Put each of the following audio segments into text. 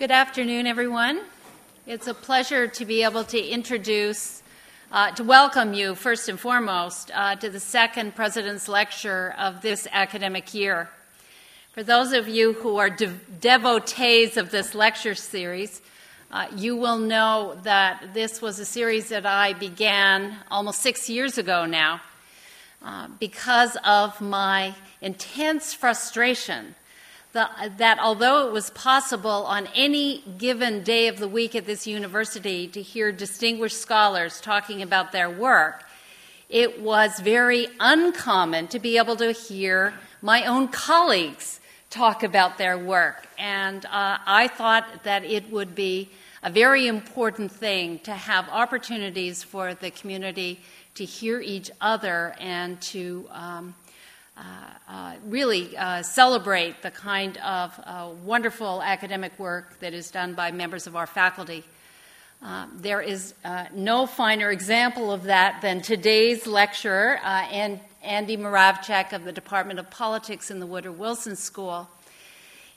Good afternoon, everyone. It's a pleasure to be able to introduce, uh, to welcome you, first and foremost, uh, to the second President's Lecture of this academic year. For those of you who are de- devotees of this lecture series, uh, you will know that this was a series that I began almost six years ago now uh, because of my intense frustration the, that although it was possible on any given day of the week at this university to hear distinguished scholars talking about their work, it was very uncommon to be able to hear my own colleagues talk about their work. And uh, I thought that it would be a very important thing to have opportunities for the community to hear each other and to um, really uh, celebrate the kind of wonderful academic work that is done by members of our faculty. Uh, there is uh, no finer example of that than today's lecturer, uh, Andy Moravcsik of the Department of Politics in the Woodrow Wilson School.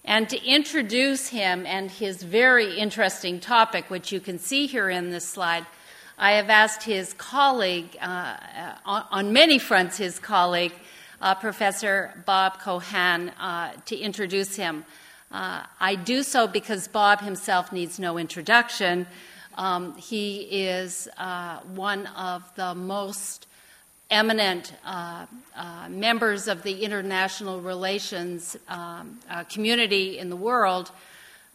And to introduce him and his very interesting topic, which you can see here in this slide, I have asked his colleague, on, on many fronts, his colleague, uh, Professor Bob Keohane uh, to introduce him. Uh, I do so because Bob himself needs no introduction. Um, he is uh, one of the most eminent uh, uh, members of the international relations um, community in the world.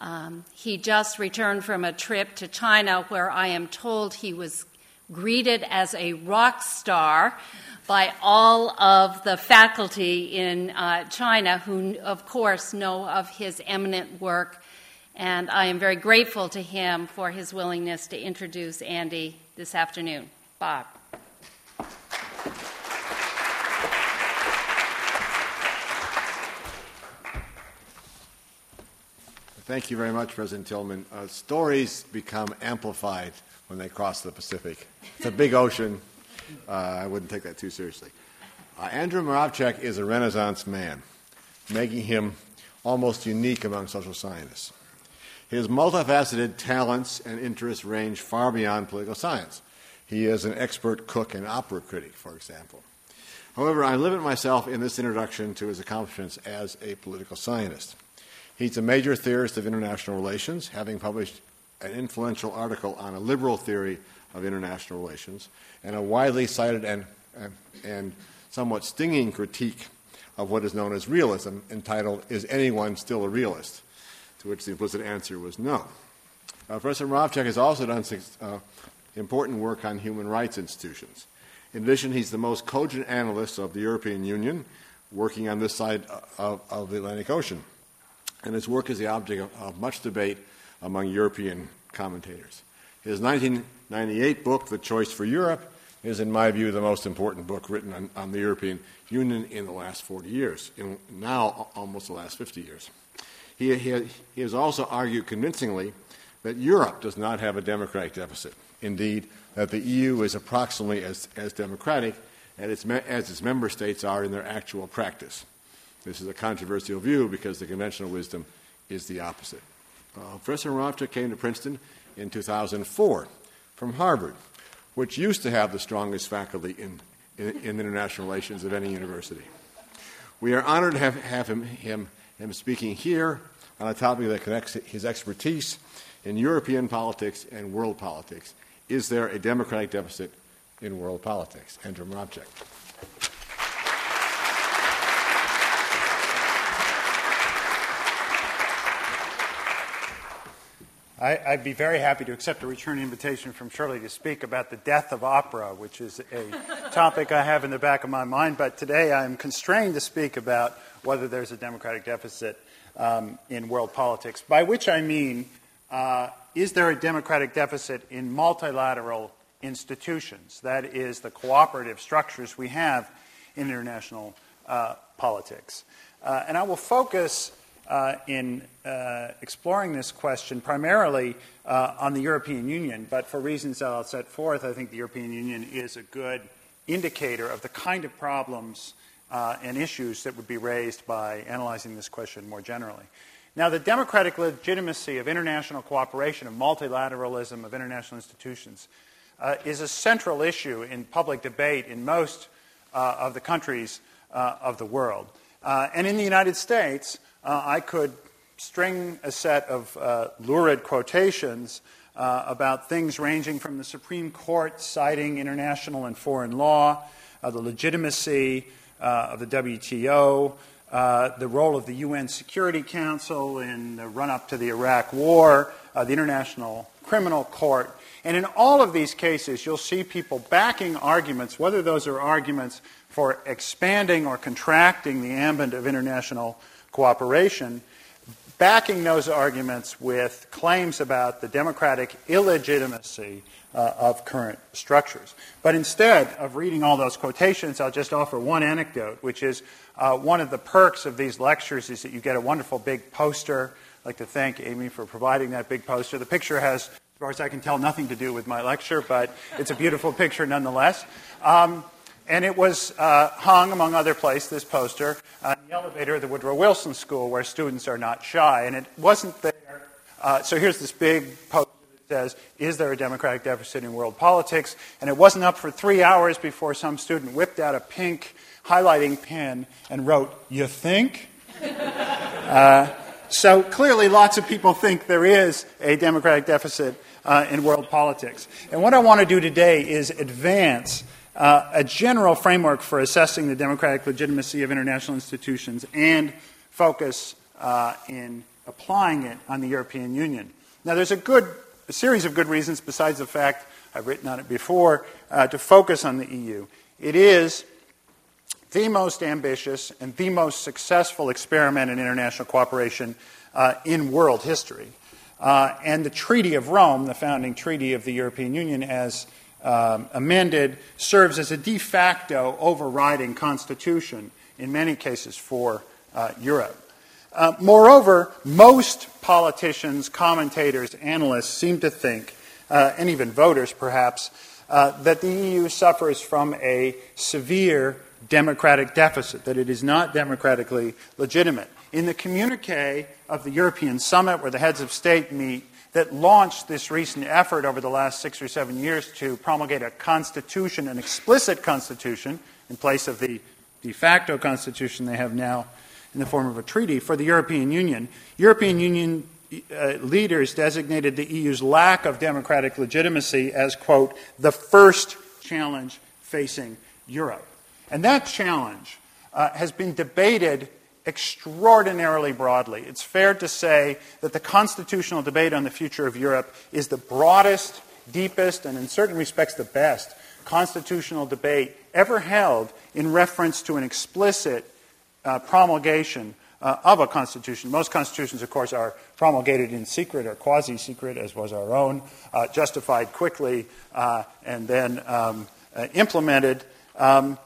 Um, he just returned from a trip to China where I am told he was greeted as a rock star by all of the faculty in uh, China who, of course, know of his eminent work. And I am very grateful to him for his willingness to introduce Andy this afternoon. Bob. Thank you very much, President Tilghman. Uh, stories become amplified when they cross the Pacific. It's a big ocean. Uh, I wouldn't take that too seriously. Uh, Andrew Moravcsik is a Renaissance man, making him almost unique among social scientists. His multifaceted talents and interests range far beyond political science. He is an expert cook and opera critic, for example. However, I limit myself in this introduction to his accomplishments as a political scientist. He's a major theorist of international relations, having published an influential article on a liberal theory of international relations, and a widely cited and, and, somewhat stinging critique of what is known as realism, entitled, Is Anyone Still a Realist? To which the implicit answer was no. Uh, Professor Moravcsik has also done uh, important work on human rights institutions. In addition, he's the most cogent analyst of the European Union, working on this side of, of the Atlantic Ocean. And his work is the object of, of much debate among European commentators. His 1998 book, The Choice for Europe, is, in my view, the most important book written on, on the European Union in the last 40 years, in now almost the last 50 years. He, he, he has also argued convincingly that Europe does not have a democratic deficit. Indeed, that the EU is approximately as, as democratic as its, as its member states are in their actual practice. This is a controversial view because the conventional wisdom is the opposite. Uh, Professor Moravcsik came to Princeton in 2004 from Harvard, which used to have the strongest faculty in, in, in international relations of any university. We are honored to have, have him, him, him speaking here on a topic that connects his expertise in European politics and world politics. Is there a democratic deficit in world politics? Andrew Moravcsik. I, would be very happy to accept a return invitation from Shirley to speak about the death of opera, which is a topic I have in the back of my mind. But today I'm constrained to speak about whether there's a democratic deficit um, in world politics, by which I mean, uh, is there a democratic deficit in multilateral institutions? That is, the cooperative structures we have in international uh, politics. Uh, and I will focus uh, in uh, exploring this question primarily uh, on the European Union, but for reasons that I'll set forth, I think the European Union is a good indicator of the kind of problems uh, and issues that would be raised by analyzing this question more generally. Now, the democratic legitimacy of international cooperation, of multilateralism, of international institutions uh, is a central issue in public debate in most uh, of the countries of the world. And in the United States, uh, I could string a set of uh, lurid quotations about things ranging from the Supreme Court citing international and foreign law, the legitimacy of the WTO, uh, the role of the UN Security Council in the run up to the Iraq War, uh, the International Criminal Court. And in all of these cases, you'll see people backing arguments, whether those are arguments for expanding or contracting the ambit of international cooperation, backing those arguments with claims about the democratic illegitimacy uh, of current structures. But instead of reading all those quotations, I'll just offer one anecdote, which is uh, one of the perks of these lectures is that you get a wonderful big poster. I'd like to thank Amy for providing that big poster. The picture has, as far as I can tell, nothing to do with my lecture, but it's a beautiful picture nonetheless. Um, and it was uh, hung, among other places, this poster, uh, the elevator of the Woodrow Wilson School, where students are not shy. And it wasn't there. Uh, so here's this big poster that says, Is there a democratic deficit in world politics? And it wasn't up for three hours before some student whipped out a pink highlighting pen and wrote, You think? uh, so clearly, lots of people think there is a democratic deficit uh, in world politics. And what I want to do today is advance uh, a general framework for assessing the democratic legitimacy of international institutions and focus uh, in applying it on the European Union. Now, there's a good a series of good reasons, besides the fact I've written on it before, uh, to focus on the EU. It is the most ambitious and the most successful experiment in international cooperation uh, in world history. Uh, and the Treaty of Rome, the founding treaty of the European Union, as um, amended, serves as a de facto overriding constitution in many cases for uh, Europe. Uh, moreover, most politicians, commentators, analysts seem to think, uh, and even voters perhaps, uh, that the EU suffers from a severe democratic deficit, that it is not democratically legitimate. In the communique of the European Summit, where the heads of state meet, that launched this recent effort over the last six or seven years to promulgate a constitution, an explicit constitution, in place of the de facto constitution they have now in the form of a treaty for the European Union. European Union uh, leaders designated the EU's lack of democratic legitimacy as, quote, the first challenge facing Europe. And that challenge uh, has been debated extraordinarily broadly. It's fair to say that the constitutional debate on the future of Europe is the broadest, deepest, and in certain respects the best constitutional debate ever held in reference to an explicit uh, promulgation uh, of a constitution. Most constitutions, of course, are promulgated in secret or quasi secret, as was our own, uh, justified quickly, uh, and then um, uh, implemented. Um,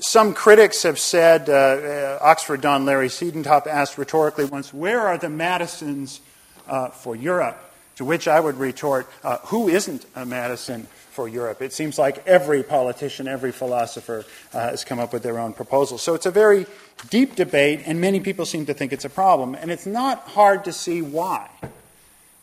some critics have said, uh, uh, Oxford Don Larry Siedentop asked rhetorically once, Where are the Madisons uh, for Europe? To which I would retort, uh, Who isn't a Madison for Europe? It seems like every politician, every philosopher uh, has come up with their own proposal. So it's a very deep debate, and many people seem to think it's a problem. And it's not hard to see why.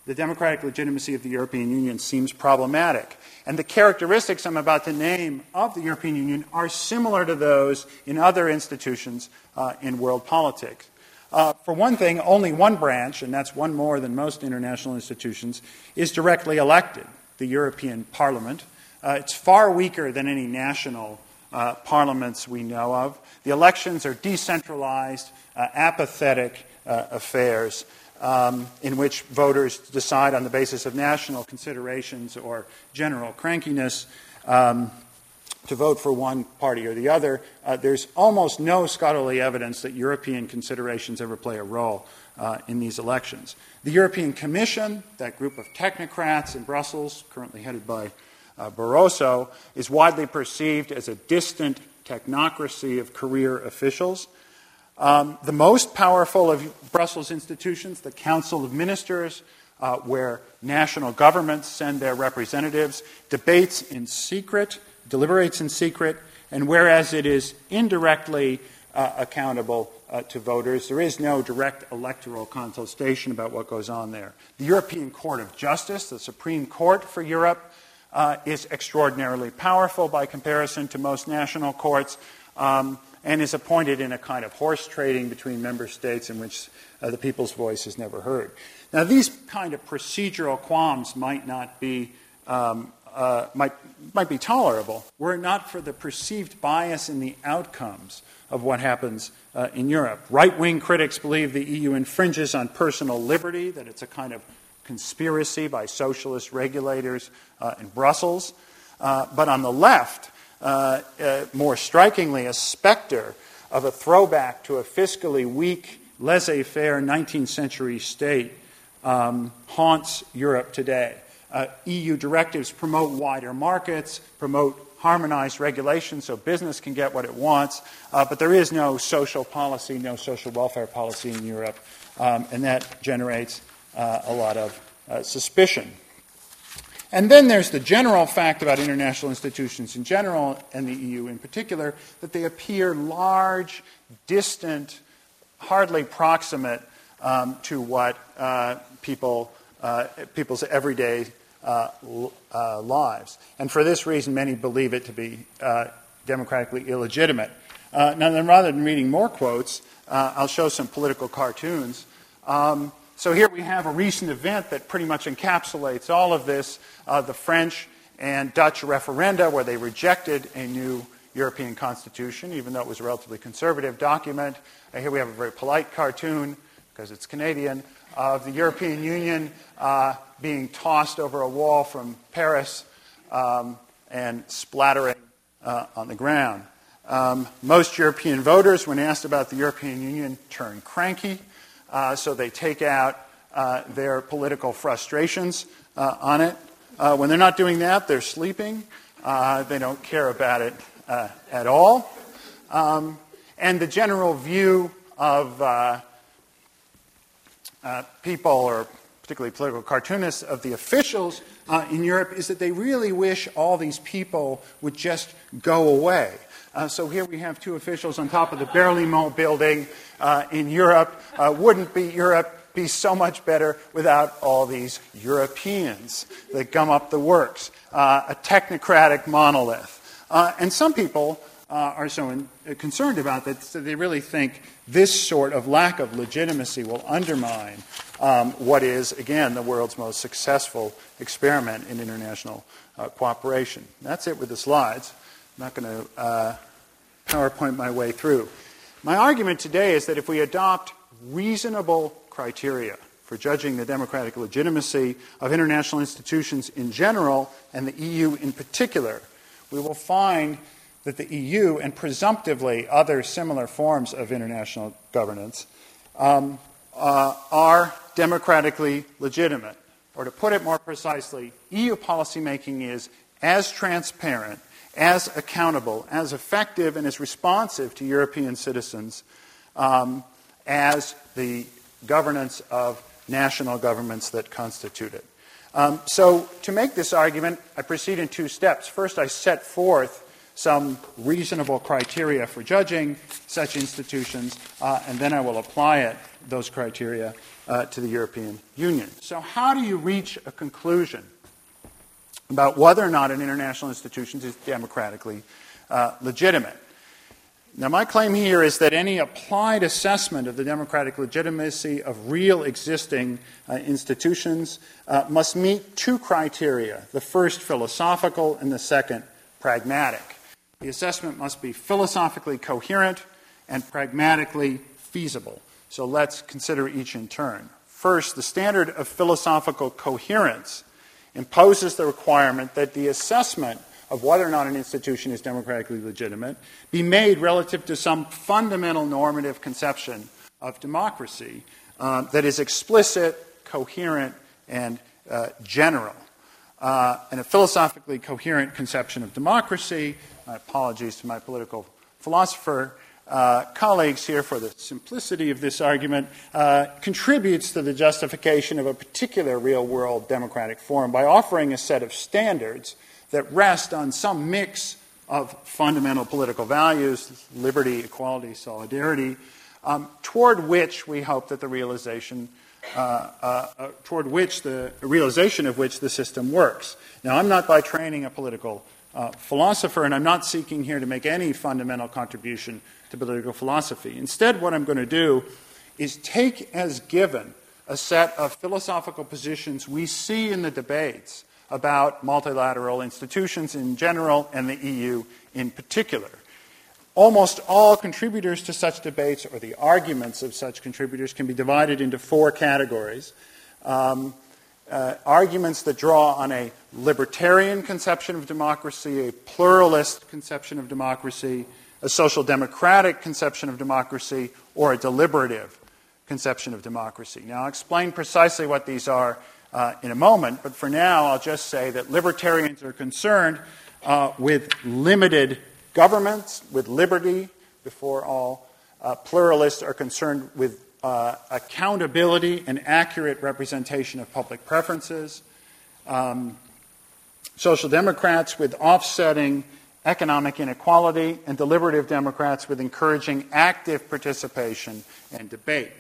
The democratic legitimacy of the European Union seems problematic. And the characteristics I'm about to name of the European Union are similar to those in other institutions uh, in world politics. Uh, for one thing, only one branch, and that's one more than most international institutions, is directly elected the European Parliament. Uh, it's far weaker than any national uh, parliaments we know of. The elections are decentralized, uh, apathetic uh, affairs um, in which voters decide on the basis of national considerations or general crankiness um, to vote for one party or the other. Uh, there's almost no scholarly evidence that European considerations ever play a role uh, in these elections. The European Commission, that group of technocrats in Brussels, currently headed by uh, Barroso, is widely perceived as a distant technocracy of career officials. Um, the most powerful of Brussels institutions, the Council of Ministers, uh, where national governments send their representatives, debates in secret, deliberates in secret, and whereas it is indirectly uh, accountable uh, to voters. There is no direct electoral consultation about what goes on there. The European Court of Justice, the Supreme Court for Europe, uh, is extraordinarily powerful by comparison to most national courts um, and is appointed in a kind of horse trading between member states in which uh, the people's voice is never heard. Now, these kind of procedural qualms might not be um, uh, might, might be tolerable were it not for the perceived bias in the outcomes of what happens uh, in Europe. Right wing critics believe the EU infringes on personal liberty, that it's a kind of conspiracy by socialist regulators uh, in Brussels. Uh, but on the left, uh, uh, more strikingly, a specter of a throwback to a fiscally weak, laissez faire 19th century state um, haunts Europe today. Uh, EU directives promote wider markets, promote harmonized regulations so business can get what it wants, uh, but there is no social policy, no social welfare policy in Europe, um, and that generates uh, a lot of suspicion. And then there's the general fact about international institutions in general, and the EU in particular, that they appear large, distant, hardly proximate um, to what uh, people, uh, people's everyday uh, uh, lives. And for this reason, many believe it to be uh, democratically illegitimate. Uh, now, then, rather than reading more quotes, I'll show some political cartoons. Um, so here we have a recent event that pretty much encapsulates all of this uh, the French and Dutch referenda, where they rejected a new European constitution, even though it was a relatively conservative document. Uh, here we have a very polite cartoon, because it's Canadian, of the European Union uh, being tossed over a wall from Paris um, and splattering uh, on the ground. Um, most European voters, when asked about the European Union, turn cranky. Uh, so they take out uh, their political frustrations uh, on it. Uh, when they're not doing that, they're sleeping. Uh, they don't care about it uh, at all. Um, and the general view of people, or particularly political cartoonists, of the officials in Europe is that they really wish all these people would just go away. Uh, so here we have two officials on top of the Berlaymont building uh, in Europe. Uh, wouldn't be Europe be so much better without all these Europeans that gum up the works? Uh, a technocratic monolith. Uh, and some people uh, are so in, concerned about that so they really think this sort of lack of legitimacy will undermine um, what is, again, the world's most successful experiment in international cooperation. That's it with the slides. I'm not going to uh, PowerPoint my way through. My argument today is that if we adopt reasonable criteria for judging the democratic legitimacy of international institutions in general and the EU in particular, we will find that the EU and presumptively other similar forms of international governance um, uh, are democratically legitimate. Or to put it more precisely, EU policymaking is as transparent as accountable, as effective, and as responsive to European citizens um, as the governance of national governments that constitute it. Um, so, to make this argument, I proceed in two steps. First, I set forth some reasonable criteria for judging such institutions, uh, and then I will apply it, those criteria, uh, to the European Union. So, how do you reach a conclusion about whether or not an international institution is democratically uh, legitimate. Now, my claim here is that any applied assessment of the democratic legitimacy of real existing uh, institutions uh, must meet two criteria the first, philosophical, and the second, pragmatic. The assessment must be philosophically coherent and pragmatically feasible. So let's consider each in turn. First, the standard of philosophical coherence imposes the requirement that the assessment of whether or not an institution is democratically legitimate be made relative to some fundamental normative conception of democracy uh, that is explicit, coherent, and uh, general. Uh, and a philosophically coherent conception of democracy, my apologies to my political philosopher uh, colleagues here for the simplicity of this argument, uh, contributes to the justification of a particular real world democratic form by offering a set of standards that rest on some mix of fundamental political values liberty, equality, solidarity, um, toward which we hope that the realization, uh, uh, uh, toward which the realization of which the system works. Now, I'm not by training a political philosopher, and I'm not seeking here to make any fundamental contribution to political philosophy. Instead, what I'm going to do is take as given a set of philosophical positions we see in the debates about multilateral institutions in general and the EU in particular. Almost all contributors to such debates, or the arguments of such contributors, can be divided into four categories. Um, uh, arguments that draw on a libertarian conception of democracy, a pluralist conception of democracy, a social democratic conception of democracy, or a deliberative conception of democracy. Now, I'll explain precisely what these are uh, in a moment, but for now, I'll just say that libertarians are concerned uh, with limited governments, with liberty before all. Uh, pluralists are concerned with uh, accountability and accurate representation of public preferences. Um, social democrats with offsetting economic inequality, and deliberative Democrats with encouraging active participation and debate.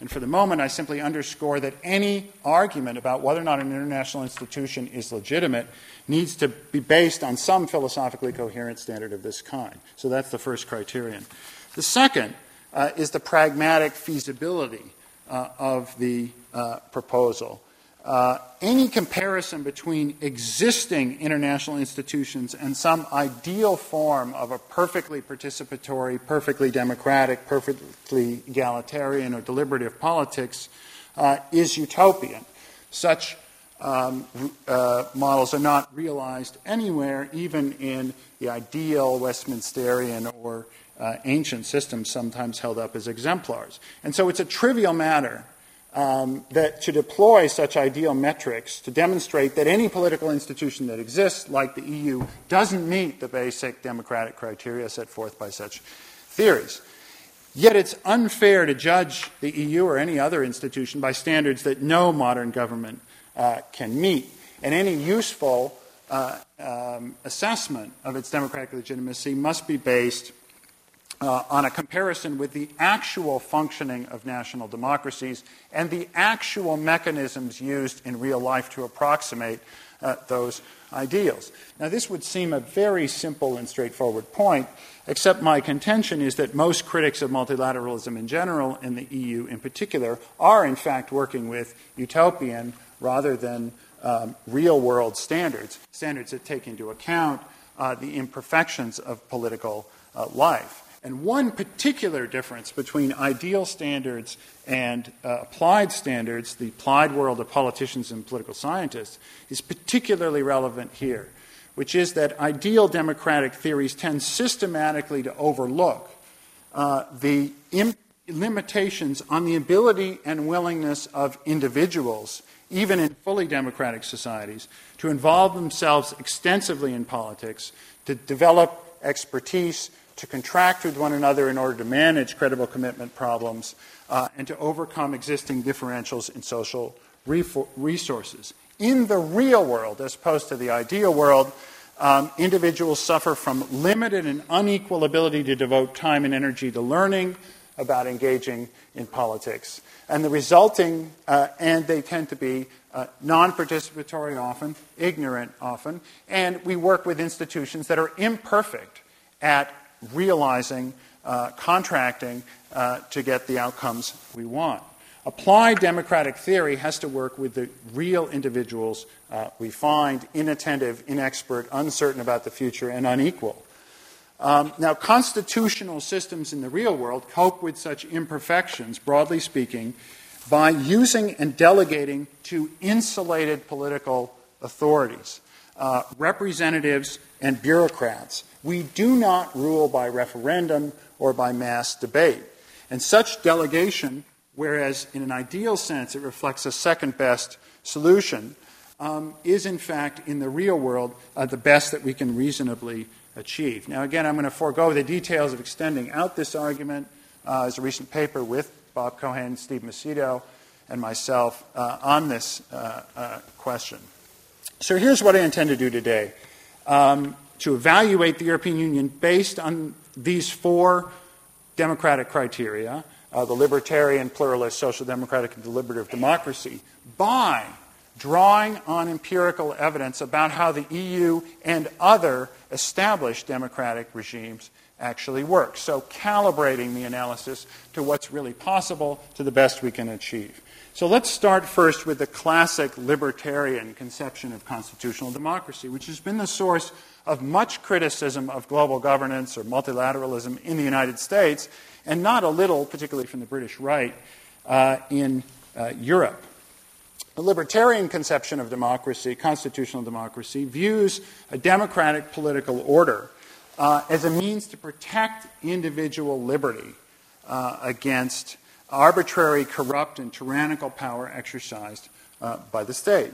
And for the moment, I simply underscore that any argument about whether or not an international institution is legitimate needs to be based on some philosophically coherent standard of this kind. So that's the first criterion. The second uh, is the pragmatic feasibility uh, of the uh, proposal. Uh, any comparison between existing international institutions and some ideal form of a perfectly participatory, perfectly democratic, perfectly egalitarian, or deliberative politics uh, is utopian. Such um, uh, models are not realized anywhere, even in the ideal Westminsterian or uh, ancient systems, sometimes held up as exemplars. And so it's a trivial matter um, that to deploy such ideal metrics to demonstrate that any political institution that exists, like the EU, doesn't meet the basic democratic criteria set forth by such theories. Yet it's unfair to judge the EU or any other institution by standards that no modern government uh, can meet. And any useful uh, um, assessment of its democratic legitimacy must be based uh, on a comparison with the actual functioning of national democracies and the actual mechanisms used in real life to approximate uh, those ideals. Now, this would seem a very simple and straightforward point, except my contention is that most critics of multilateralism in general, and the EU in particular, are in fact working with utopian rather than um, real world standards, standards that take into account uh, the imperfections of political uh, life. And one particular difference between ideal standards and uh, applied standards, the applied world of politicians and political scientists, is particularly relevant here, which is that ideal democratic theories tend systematically to overlook uh, the Im- limitations on the ability and willingness of individuals, even in fully democratic societies, to involve themselves extensively in politics, to develop expertise, to contract with one another in order to manage credible commitment problems, uh, and to overcome existing differentials in social resources. In the real world, as opposed to the ideal world, um, individuals suffer from limited and unequal ability to devote time and energy to learning about engaging in politics. And the resulting, uh, and they tend to be uh, non participatory often, ignorant often, and we work with institutions that are imperfect at realizing, uh, contracting uh, to get the outcomes we want. Applied democratic theory has to work with the real individuals uh, we find inattentive, inexpert, uncertain about the future, and unequal. Um, now, constitutional systems in the real world cope with such imperfections, broadly speaking, by using and delegating to insulated political authorities, uh, representatives, and bureaucrats we do not rule by referendum or by mass debate. And such delegation, whereas in an ideal sense it reflects a second best solution, um, is in fact in the real world uh, the best that we can reasonably achieve. Now, again, I'm going to forego the details of extending out this argument. Uh, as a recent paper with Bob Keohane, Steve Macedo, and myself uh, on this uh, uh, question. So here's what I intend to do today. Um, to evaluate the European Union based on these four democratic criteria, uh, the libertarian, pluralist, social democratic, and deliberative democracy by drawing on empirical evidence about how the EU and other established democratic regimes actually work. So, calibrating the analysis to what's really possible to the best we can achieve. So, let's start first with the classic libertarian conception of constitutional democracy, which has been the source of much criticism of global governance or multilateralism in the United States, and not a little, particularly from the British right, uh, in uh, Europe. The libertarian conception of democracy, constitutional democracy, views a democratic political order uh, as a means to protect individual liberty uh, against arbitrary, corrupt, and tyrannical power exercised uh, by the state.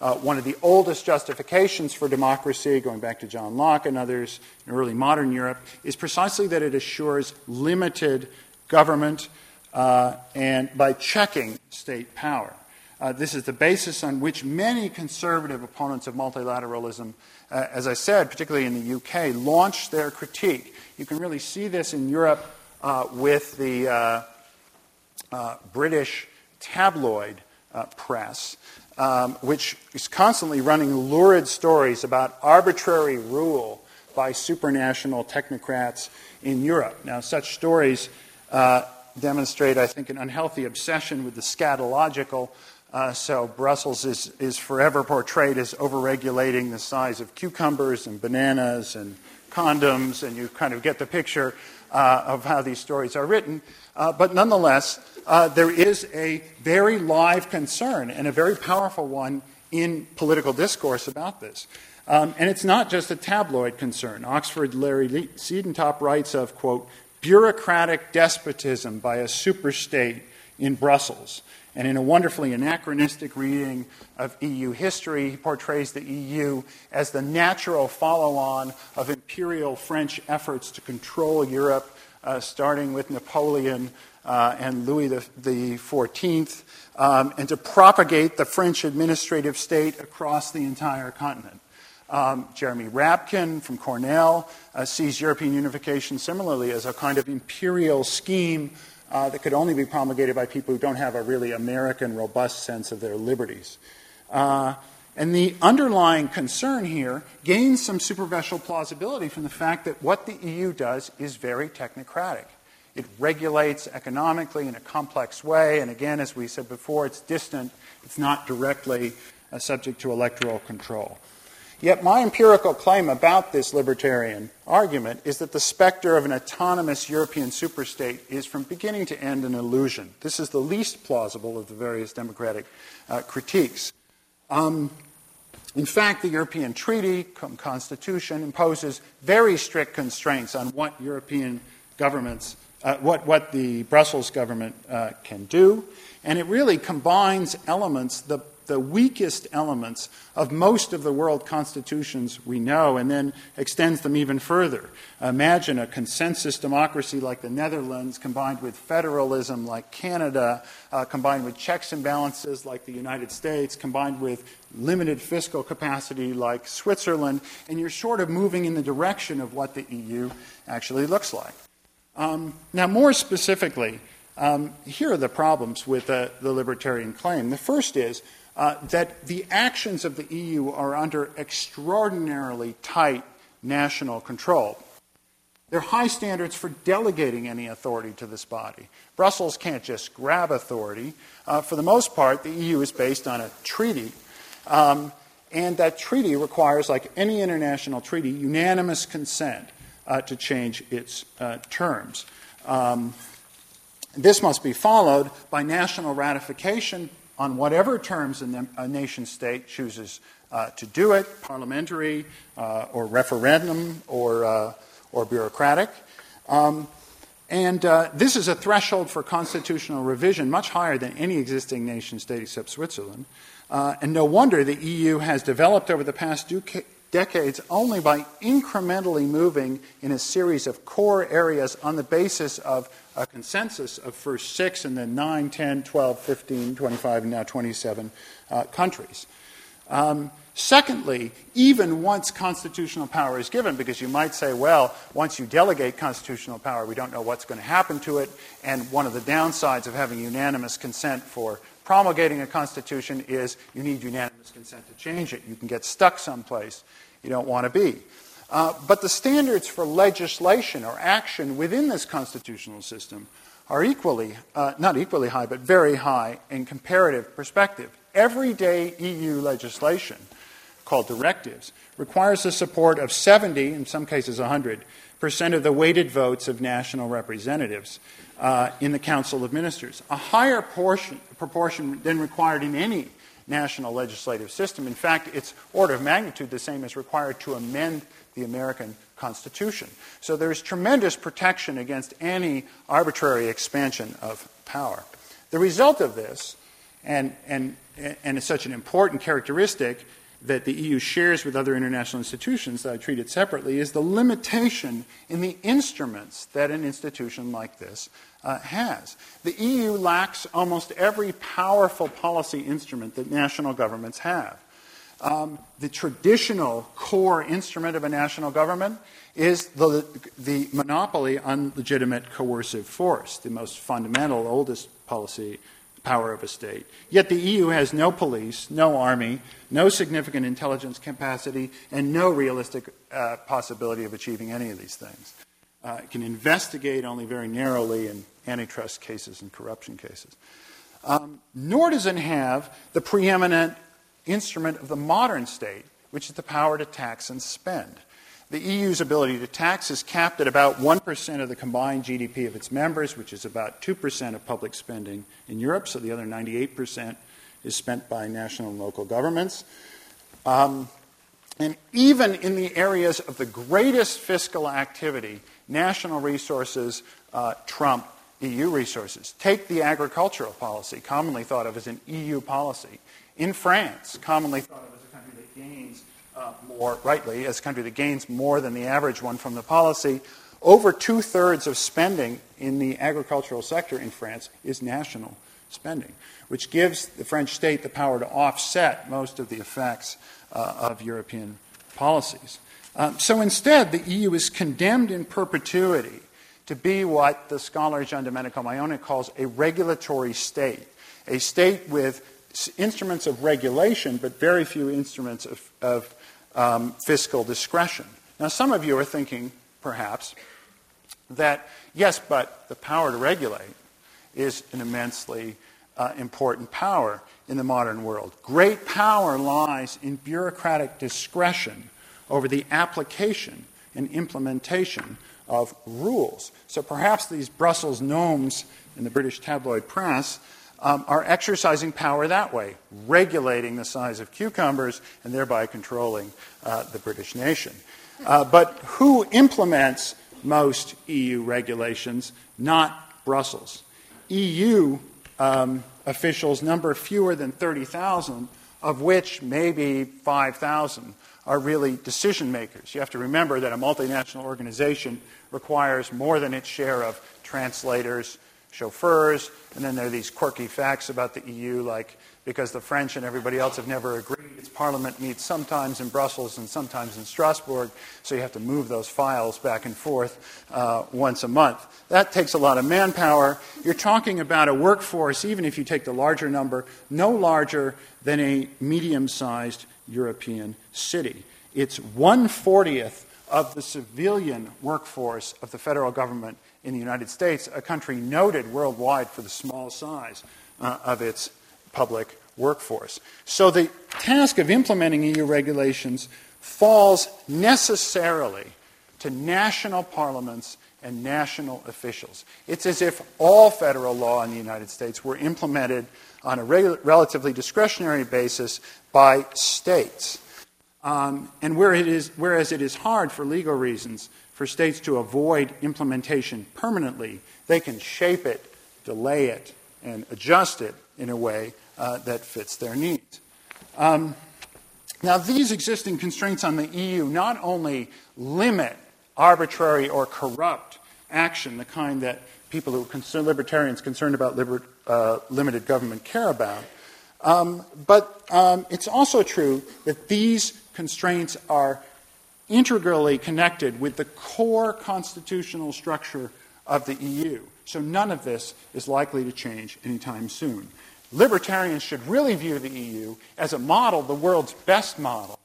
Uh, one of the oldest justifications for democracy, going back to John Locke and others in early modern Europe, is precisely that it assures limited government uh, and by checking state power. Uh, this is the basis on which many conservative opponents of multilateralism, uh, as I said, particularly in the UK, launched their critique. You can really see this in Europe uh, with the uh, British tabloid press um, which is constantly running lurid stories about arbitrary rule by supranational technocrats in Europe. Now, such stories uh, demonstrate, I think, an unhealthy obsession with the scatological. Uh, so, Brussels is, is forever portrayed as overregulating the size of cucumbers and bananas and condoms, and you kind of get the picture uh, of how these stories are written. Uh, but nonetheless, uh, there is a very live concern and a very powerful one in political discourse about this. Um, and it's not just a tabloid concern. Oxford Larry Siedentop writes of, quote, bureaucratic despotism by a superstate in Brussels. And in a wonderfully anachronistic reading of EU history, he portrays the EU as the natural follow on of imperial French efforts to control Europe uh, starting with Napoleon uh, and Louis the, the XIV, um, and to propagate the French administrative state across the entire continent. Um, Jeremy Rabkin from Cornell uh, sees European unification similarly as a kind of imperial scheme uh, that could only be promulgated by people who don't have a really American, robust sense of their liberties. Uh, and the underlying concern here gains some superficial plausibility from the fact that what the EU does is very technocratic. It regulates economically in a complex way, and again, as we said before, it's distant, it's not directly uh, subject to electoral control. Yet, my empirical claim about this libertarian argument is that the specter of an autonomous European superstate is from beginning to end an illusion. This is the least plausible of the various democratic uh, critiques. Um, in fact, the European Treaty, Constitution, imposes very strict constraints on what European governments, uh, what, what the Brussels government uh, can do, and it really combines elements, the the weakest elements of most of the world constitutions we know and then extends them even further. Imagine a consensus democracy like the Netherlands combined with federalism like Canada, uh, combined with checks and balances like the United States, combined with limited fiscal capacity like Switzerland, and you're sort of moving in the direction of what the EU actually looks like. Um, now, more specifically, um, here are the problems with uh, the libertarian claim. The first is uh, that the actions of the EU are under extraordinarily tight national control. There are high standards for delegating any authority to this body. Brussels can't just grab authority. Uh, for the most part, the EU is based on a treaty. Um, and that treaty requires, like any international treaty, unanimous consent uh, to change its uh, terms. Um, this must be followed by national ratification on whatever terms a nation state chooses uh, to do it parliamentary uh, or referendum or, uh, or bureaucratic. Um, and uh, this is a threshold for constitutional revision much higher than any existing nation state except Switzerland. Uh, and no wonder the EU has developed over the past decades only by incrementally moving in a series of core areas on the basis of a consensus of first six and then 9, 10, 12, 15, 25, and now 27 uh, countries. Um, Secondly, even once constitutional power is given, because you might say, well, once you delegate constitutional power, we don't know what's going to happen to it. And one of the downsides of having unanimous consent for promulgating a constitution is you need unanimous consent to change it. You can get stuck someplace you don't want to be. Uh, but the standards for legislation or action within this constitutional system are equally, uh, not equally high, but very high in comparative perspective. Everyday EU legislation called directives, requires the support of 70, in some cases 100, percent of the weighted votes of national representatives uh, in the Council of Ministers, a higher portion, proportion than required in any national legislative system. In fact, it's order of magnitude the same as required to amend the American Constitution. So there's tremendous protection against any arbitrary expansion of power. The result of this, and, and, and is such an important characteristic, that the EU shares with other international institutions that I treated separately is the limitation in the instruments that an institution like this uh, has. The EU lacks almost every powerful policy instrument that national governments have. Um, the traditional core instrument of a national government is the, the monopoly on legitimate coercive force, the most fundamental, oldest policy power of a state. Yet the EU has no police, no army, no significant intelligence capacity, and no realistic uh, possibility of achieving any of these things. Uh, it can investigate only very narrowly in antitrust cases and corruption cases. Um, nor does it have the preeminent instrument of the modern state, which is the power to tax and spend. The EU's ability to tax is capped at about 1% of the combined GDP of its members, which is about 2% of public spending in Europe, so the other 98% is spent by national and local governments. Um, and even in the areas of the greatest fiscal activity, national resources uh, trump EU resources. Take the agricultural policy, commonly thought of as an EU policy. In France, commonly thought of as a country that gains more, rightly, as a country that gains more than the average one from the policy, over two thirds of spending in the agricultural sector in France is national spending, which gives the French state the power to offset most of the effects uh, of European policies. Um, so instead, the EU is condemned in perpetuity to be what the scholar Gian Domenico Majone calls a regulatory state, a state with instruments of regulation, but very few instruments of, of um, fiscal discretion. Now, some of you are thinking, perhaps, that yes, but the power to regulate is an immensely uh, important power in the modern world. Great power lies in bureaucratic discretion over the application and implementation of rules. So perhaps these Brussels gnomes in the British tabloid press um, are exercising power that way, regulating the size of cucumbers and thereby controlling uh, the British nation. Uh, but who implements most EU regulations? Not Brussels. EU um, officials number fewer than 30,000, of which maybe 5,000 are really decision makers. You have to remember that a multinational organization requires more than its share of translators, chauffeurs, and then there are these quirky facts about the EU, like because the French and everybody else have never agreed, its parliament meets sometimes in Brussels and sometimes in Strasbourg, so you have to move those files back and forth uh, once a month. That takes a lot of manpower. You're talking about a workforce, even if you take the larger number, no larger than a medium sized European city. It's 140th of the civilian workforce of the federal government in the United States, a country noted worldwide for the small size uh, of its public workforce. So the task of implementing EU regulations falls necessarily to national parliaments and national officials. It's as if all federal law in the United States were implemented on a relatively discretionary basis by states. Um, and where it is, whereas it is hard for legal reasons for states to avoid implementation permanently, they can shape it, delay it, and adjust it in a way uh, that fits their needs. Um, now, these existing constraints on the EU not only limit arbitrary or corrupt action, the kind that people who are concern, libertarians concerned about liber, uh, limited government care about, Um, but um, it's also true that these constraints are integrally connected with the core constitutional structure of the EU. So none of this is likely to change anytime soon. Libertarians should really view the EU as a model, the world's best model,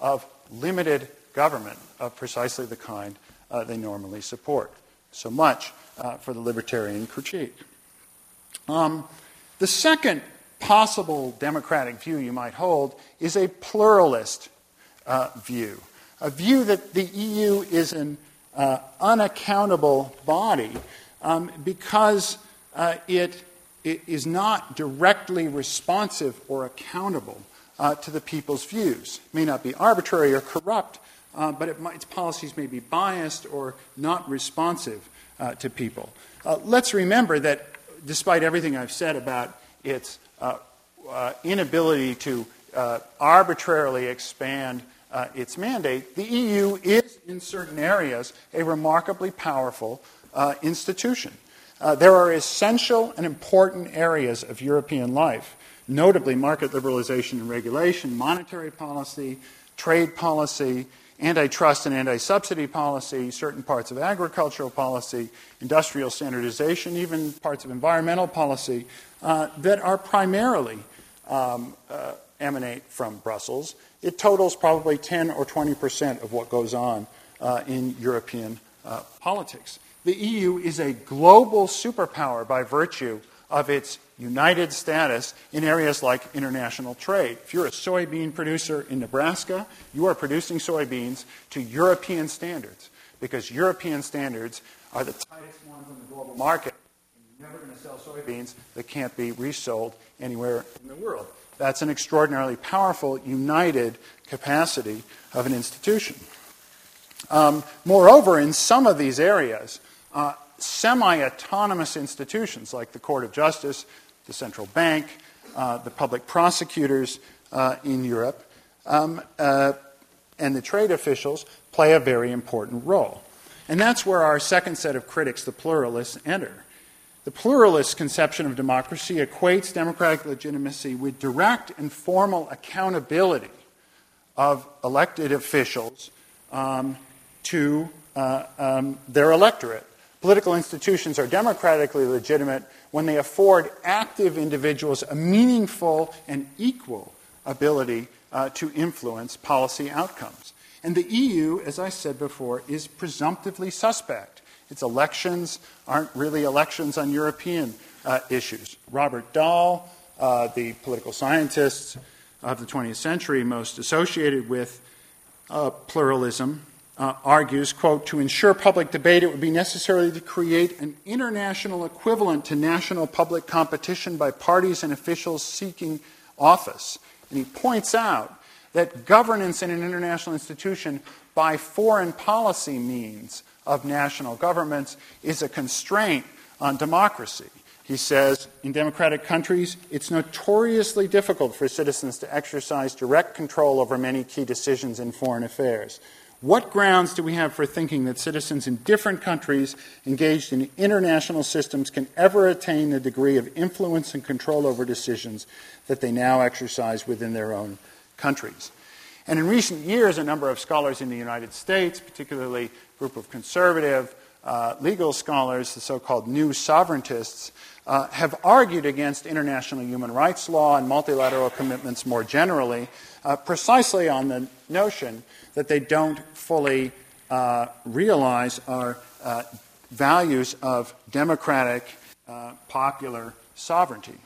of limited government of precisely the kind uh, they normally support. So much uh, for the libertarian critique. Um, the second possible democratic view you might hold is a pluralist uh, view, a view that the EU is an uh, unaccountable body um, because uh, it, it is not directly responsive or accountable uh, to the people's views. It may not be arbitrary or corrupt, uh, but it might, its policies may be biased or not responsive uh, to people. Uh, let's remember that despite everything I've said about its inability to arbitrarily expand its mandate, the EU is, in certain areas, a remarkably powerful institution. there are essential and important areas of European life notably market liberalization and regulation, monetary policy, trade policy, antitrust and anti subsidy policy, certain parts of agricultural policy, industrial standardization, even parts of environmental policy uh, that are primarily um, uh, emanate from Brussels. It totals probably 10 or 20 percent of what goes on uh, in European uh, politics. The EU is a global superpower by virtue of its united status in areas like international trade. If you're a soybean producer in Nebraska, you are producing soybeans to European standards because European standards are the tightest ones on the global market. You're never going to sell soybeans that can't be resold anywhere in the world. That's an extraordinarily powerful, united capacity of an institution. Um, moreover, in some of these areas, uh, semi autonomous institutions like the Court of Justice, the central bank, uh, the public prosecutors uh, in Europe, um, uh, and the trade officials play a very important role. And that's where our second set of critics, the pluralists, enter. The pluralist conception of democracy equates democratic legitimacy with direct and formal accountability of elected officials um, to uh, um, their electorate. Political institutions are democratically legitimate when they afford active individuals a meaningful and equal ability uh, to influence policy outcomes. And the EU, as I said before, is presumptively suspect. Its elections aren't really elections on European uh, issues. Robert Dahl, uh, the political scientist of the 20th century most associated with uh, pluralism, uh, argues, quote, to ensure public debate, it would be necessary to create an international equivalent to national public competition by parties and officials seeking office. And he points out that governance in an international institution by foreign policy means of national governments is a constraint on democracy. He says, in democratic countries, it's notoriously difficult for citizens to exercise direct control over many key decisions in foreign affairs. What grounds do we have for thinking that citizens in different countries engaged in international systems can ever attain the degree of influence and control over decisions that they now exercise within their own countries? And in recent years, a number of scholars in the United States, particularly group of conservative uh, legal scholars, the so called new sovereigntists, uh, have argued against international human rights law and multilateral commitments more generally, uh, precisely on the notion that they don't fully uh, realize our uh, values of democratic, uh, popular sovereignty.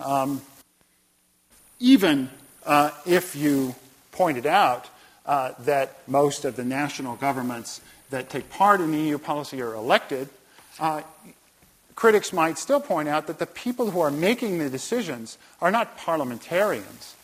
Um, even if you pointed out uh, that most of the national governments that take part in EU policy are elected, uh, critics might still point out that the people who are making the decisions are not parliamentarians.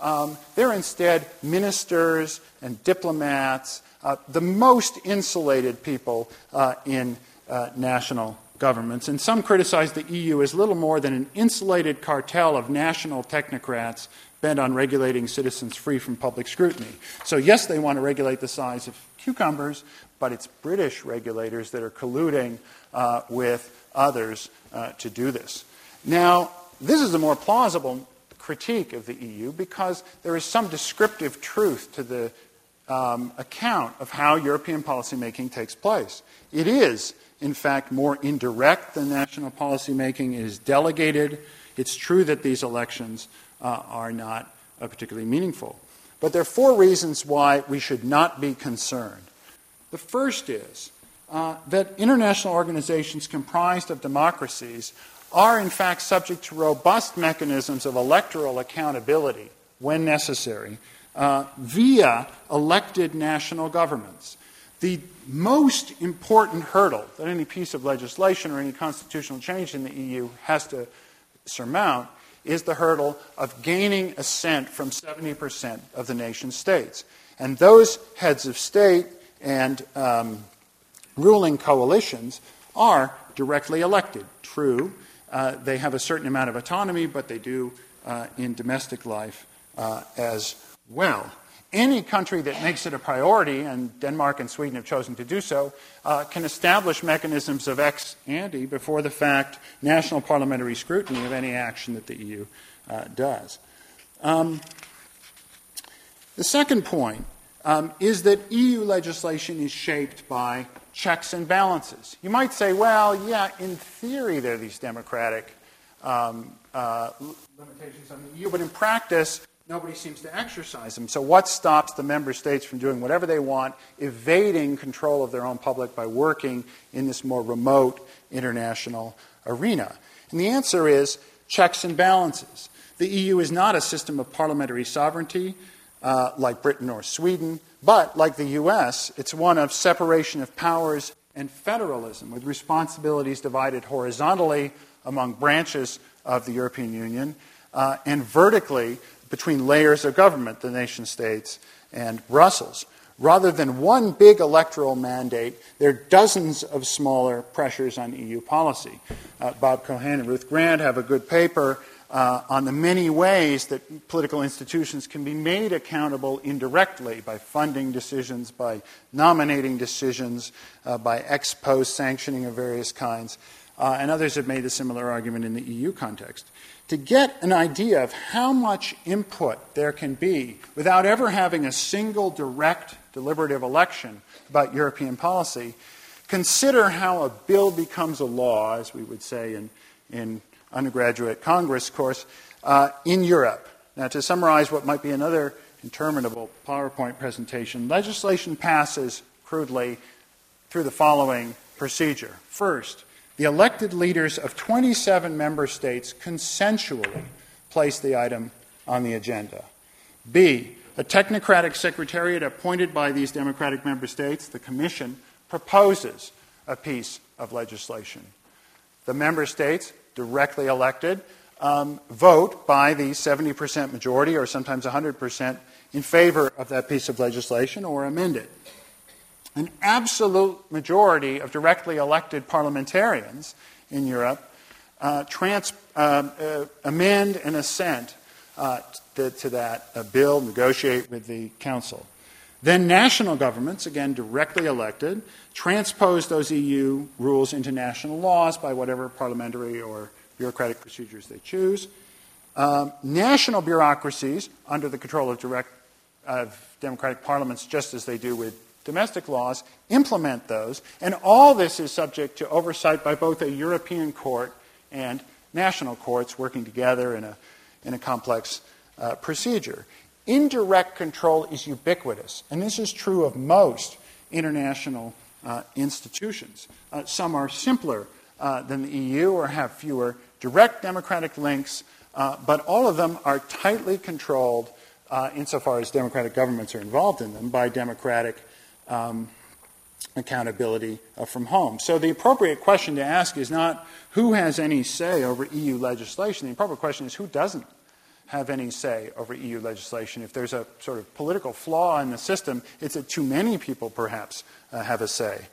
Um, they're instead ministers and diplomats, uh, the most insulated people uh, in uh, national governments. And some criticize the EU as little more than an insulated cartel of national technocrats bent on regulating citizens free from public scrutiny. So, yes, they want to regulate the size of cucumbers, but it's British regulators that are colluding uh, with others uh, to do this. Now, this is a more plausible critique of the EU because there is some descriptive truth to the um, account of how European policymaking takes place. It is, in fact, more indirect than national policymaking. It is delegated. It's true that these elections uh, are not uh, particularly meaningful. But there are four reasons why we should not be concerned. The first is uh, that international organizations comprised of democracies are, in fact, subject to robust mechanisms of electoral accountability when necessary uh, via elected national governments. The most important hurdle that any piece of legislation or any constitutional change in the EU has to surmount is the hurdle of gaining assent from 70% of the nation states. And those heads of state and um, ruling coalitions are directly elected. True, uh, they have a certain amount of autonomy, but they do uh, in domestic life uh, as well. Any country that makes it a priority, and Denmark and Sweden have chosen to do so, uh, can establish mechanisms of ex ante before the fact national parliamentary scrutiny of any action that the EU uh, does. Um, the second point um, is that EU legislation is shaped by checks and balances. You might say, well, yeah, in theory there are these democratic um, uh, limitations on the EU, but in practice, nobody seems to exercise them. So, what stops the member states from doing whatever they want, evading control of their own public by working in this more remote international arena? And the answer is checks and balances. The EU is not a system of parliamentary sovereignty uh, like Britain or Sweden. But, like the U.S., it's one of separation of powers and federalism, with responsibilities divided horizontally among branches of the European Union uh, and vertically between layers of government, the nation states and Brussels. Rather than one big electoral mandate, there are dozens of smaller pressures on EU policy. Uh, Bob Keohane and Ruth Grant have a good paper uh, on the many ways that political institutions can be made accountable indirectly by funding decisions, by nominating decisions, uh, by ex post sanctioning of various kinds. Uh, and others have made a similar argument in the EU context. To get an idea of how much input there can be without ever having a single direct deliberative election about European policy, consider how a bill becomes a law, as we would say in, in undergraduate Congress course uh, in Europe. Now, to summarize what might be another interminable PowerPoint presentation, legislation passes crudely through the following procedure. First, the elected leaders of 27 member states consensually place the item on the agenda. B, a technocratic secretariat appointed by these democratic member states, the Commission, proposes a piece of legislation. The member states directly elected um, vote by the 70% majority or sometimes 100% in favor of that piece of legislation or amend it. An absolute majority of directly elected parliamentarians in Europe uh, trans, uh, uh, amend and assent uh, to, to, that uh, bill, negotiate with the Council. Then national governments, again directly elected, transpose those EU rules into national laws by whatever parliamentary or bureaucratic procedures they choose. Um, national bureaucracies, under the control of direct of democratic parliaments, just as they do with domestic laws, implement those, and all this is subject to oversight by both a European court and national courts working together in a, in a complex uh, procedure. Indirect control is ubiquitous, and this is true of most international uh, institutions. Uh, some are simpler uh, than the EU or have fewer direct democratic links, uh, but all of them are tightly controlled uh, insofar as democratic governments are involved in them by democratic um, accountability uh, from home. So the appropriate question to ask is not who has any say over EU legislation. The appropriate question is who doesn't have any say over EU legislation. If there's a sort of political flaw in the system, it's that too many people perhaps uh, have a say.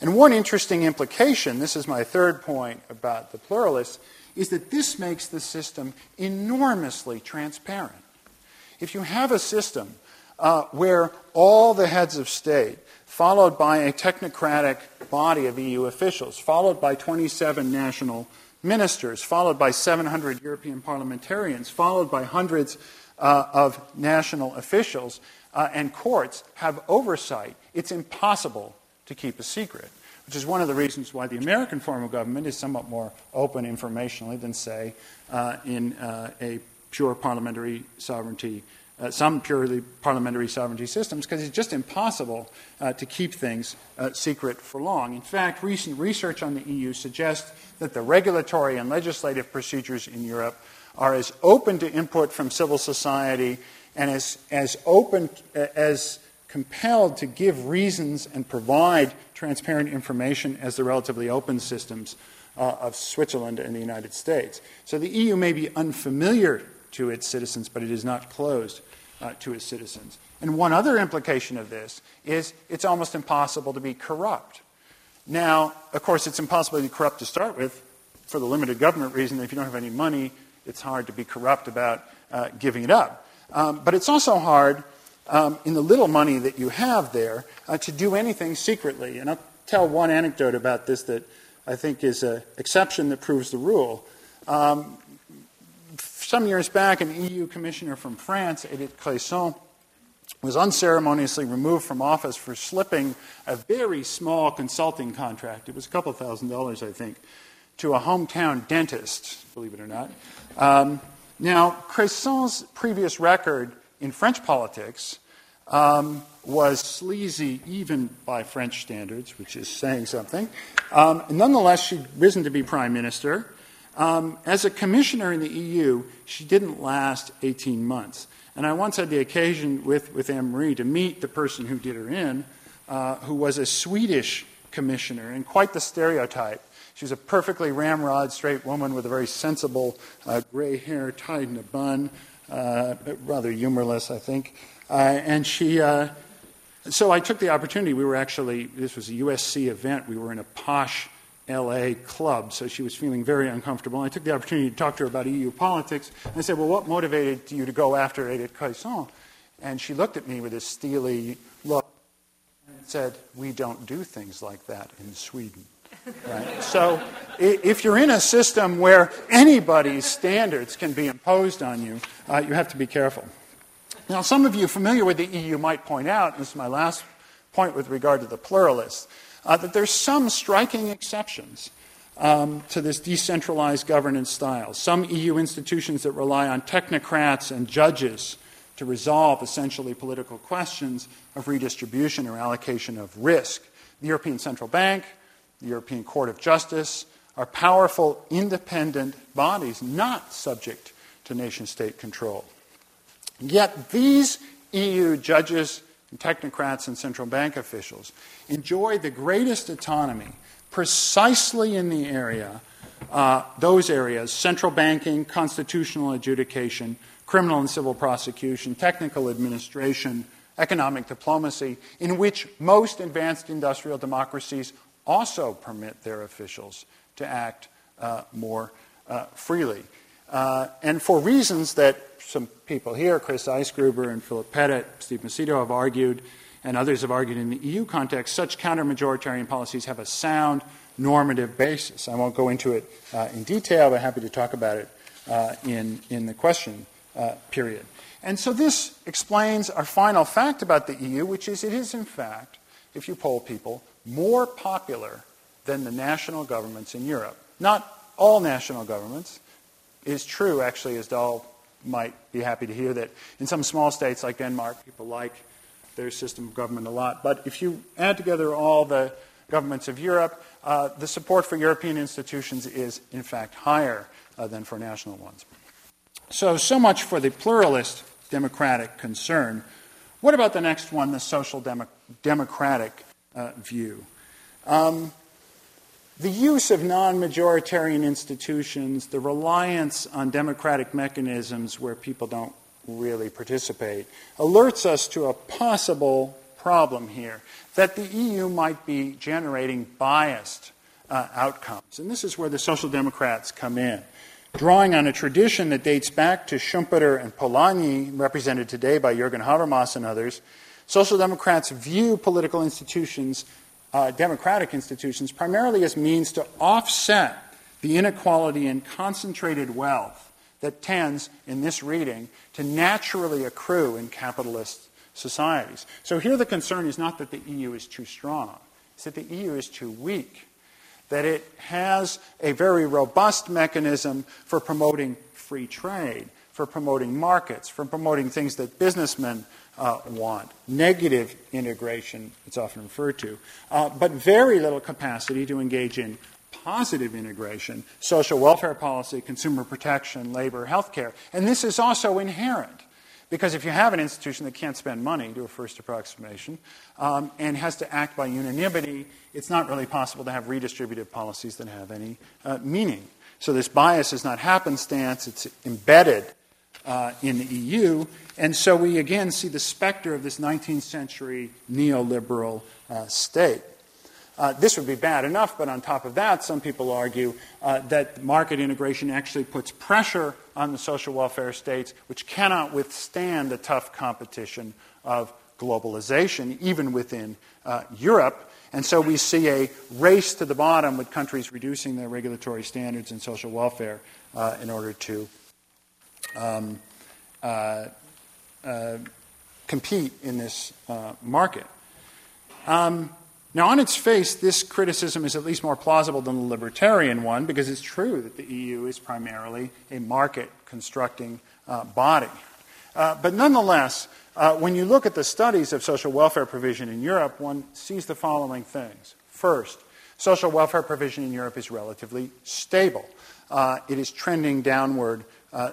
And one interesting implication, this is my third point about the pluralists, is that this makes the system enormously transparent. If you have a system uh, where all the heads of state, followed by a technocratic body of EU officials, followed by 27 national ministers, followed by 700 European parliamentarians, followed by hundreds uh, of national officials uh, and courts have oversight. It's impossible to keep a secret, which is one of the reasons why the American form of government is somewhat more open informationally than, say, uh, in uh, a pure parliamentary sovereignty uh, some purely parliamentary sovereignty systems because it's just impossible uh, to keep things uh, secret for long. In fact, recent research on the EU suggests that the regulatory and legislative procedures in Europe are as open to input from civil society and as, as open, uh, as compelled to give reasons and provide transparent information as the relatively open systems uh, of Switzerland and the United States. So the EU may be unfamiliar to its citizens, but it is not closed uh, to its citizens. And one other implication of this is it's almost impossible to be corrupt. Now, of course, it's impossible to be corrupt to start with for the limited government reason if you don't have any money, it's hard to be corrupt about uh, giving it up. Um, but it's also hard um, in the little money that you have there uh, to do anything secretly. And I'll tell one anecdote about this that I think is an exception that proves the rule. Um, some years back, an EU commissioner from France, Edith Cresson, was unceremoniously removed from office for slipping a very small consulting contract. It was a couple thousand dollars, I think, to a hometown dentist, believe it or not. Um, now, Cresson's previous record in French politics um, was sleazy even by French standards, which is saying something. Um, nonetheless, she'd risen to be prime minister. Um, as a commissioner in the EU, she didn't last 18 months. And I once had the occasion with, with Anne Marie to meet the person who did her in, uh, who was a Swedish commissioner, and quite the stereotype. She was a perfectly ramrod straight woman with a very sensible uh, gray hair tied in a bun, uh, rather humorless, I think. Uh, and she, uh, so I took the opportunity. We were actually, this was a USC event. We were in a posh LA club, so she was feeling very uncomfortable. I took the opportunity to talk to her about EU politics. And I said, Well, what motivated you to go after Edith Cresson? And she looked at me with a steely look and said, We don't do things like that in Sweden. Right? so if you're in a system where anybody's standards can be imposed on you, uh, you have to be careful. Now, some of you familiar with the EU might point out, and this is my last point with regard to the pluralists, uh, that there's some striking exceptions um, to this decentralized governance style. Some EU institutions that rely on technocrats and judges to resolve essentially political questions of redistribution or allocation of risk. The European Central Bank, the European Court of Justice are powerful, independent bodies not subject to nation state control. Yet these EU judges and technocrats and central bank officials enjoy the greatest autonomy precisely in the area, uh, those areas central banking, constitutional adjudication, criminal and civil prosecution, technical administration, economic diplomacy, in which most advanced industrial democracies also permit their officials to act uh, more uh, freely. Uh, and for reasons that some people here, Chris Eisgruber and Philip Pettit, Steve Macedo, have argued, and others have argued in the EU context, such counter majoritarian policies have a sound normative basis. I won't go into it uh, in detail, but happy to talk about it uh, in, in the question uh, period. And so this explains our final fact about the EU, which is it is, in fact, if you poll people, more popular than the national governments in Europe. Not all national governments, is true, actually, as Dahl might be happy to hear that in some small states like Denmark, people like their system of government a lot. But if you add together all the governments of Europe, uh, the support for European institutions is, in fact, higher uh, than for national ones. So, so much for the pluralist democratic concern. What about the next one, the social demo- democratic uh, view? Um, the use of non majoritarian institutions, the reliance on democratic mechanisms where people don't really participate, alerts us to a possible problem here that the EU might be generating biased uh, outcomes. And this is where the Social Democrats come in. Drawing on a tradition that dates back to Schumpeter and Polanyi, represented today by Jürgen Habermas and others, Social Democrats view political institutions uh, democratic institutions primarily as means to offset the inequality in concentrated wealth that tends, in this reading, to naturally accrue in capitalist societies. So here the concern is not that the EU is too strong, it's that the EU is too weak, that it has a very robust mechanism for promoting free trade, for promoting markets, for promoting things that businessmen uh, want. Negative integration, it's often referred to, uh, but very little capacity to engage in positive integration, social welfare policy, consumer protection, labor, healthcare. And this is also inherent. Because if you have an institution that can't spend money, do a first approximation, um, and has to act by unanimity, it's not really possible to have redistributive policies that have any uh, meaning. So this bias is not happenstance, it's embedded uh, in the EU. And so we again see the specter of this 19th century neoliberal uh, state. Uh, this would be bad enough, but on top of that, some people argue uh, that market integration actually puts pressure on the social welfare states, which cannot withstand the tough competition of globalization, even within uh, Europe. And so we see a race to the bottom with countries reducing their regulatory standards and social welfare uh, in order to um, uh, uh, compete in this market. Um, now, on its face, this criticism is at least more plausible than the libertarian one because it's true that the EU is primarily a market constructing uh, body. Uh, but nonetheless, uh, when you look at the studies of social welfare provision in Europe, one sees the following things. First, social welfare provision in Europe is relatively stable. Uh, it is trending downward uh,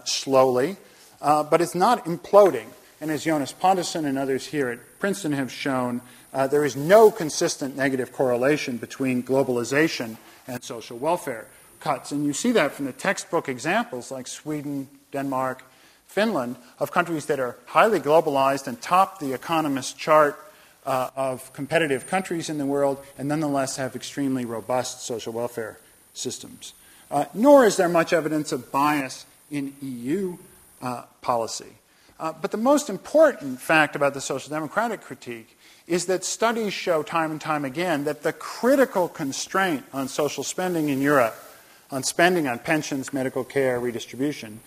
slowly, uh, but it's not imploding. And as Jonas Pontusson and others here at Princeton have shown, uh, there is no consistent negative correlation between globalization and social welfare cuts. And you see that from the textbook examples like Sweden, Denmark, Finland, of countries that are highly globalized and top the economist chart uh, of competitive countries in the world, and nonetheless have extremely robust social welfare systems. Uh, nor is there much evidence of bias in EU uh, policy. Uh, but the most important fact about the social democratic critique is that studies show time and time again that the critical constraint on social spending in Europe, on spending on pensions, medical care, redistribution,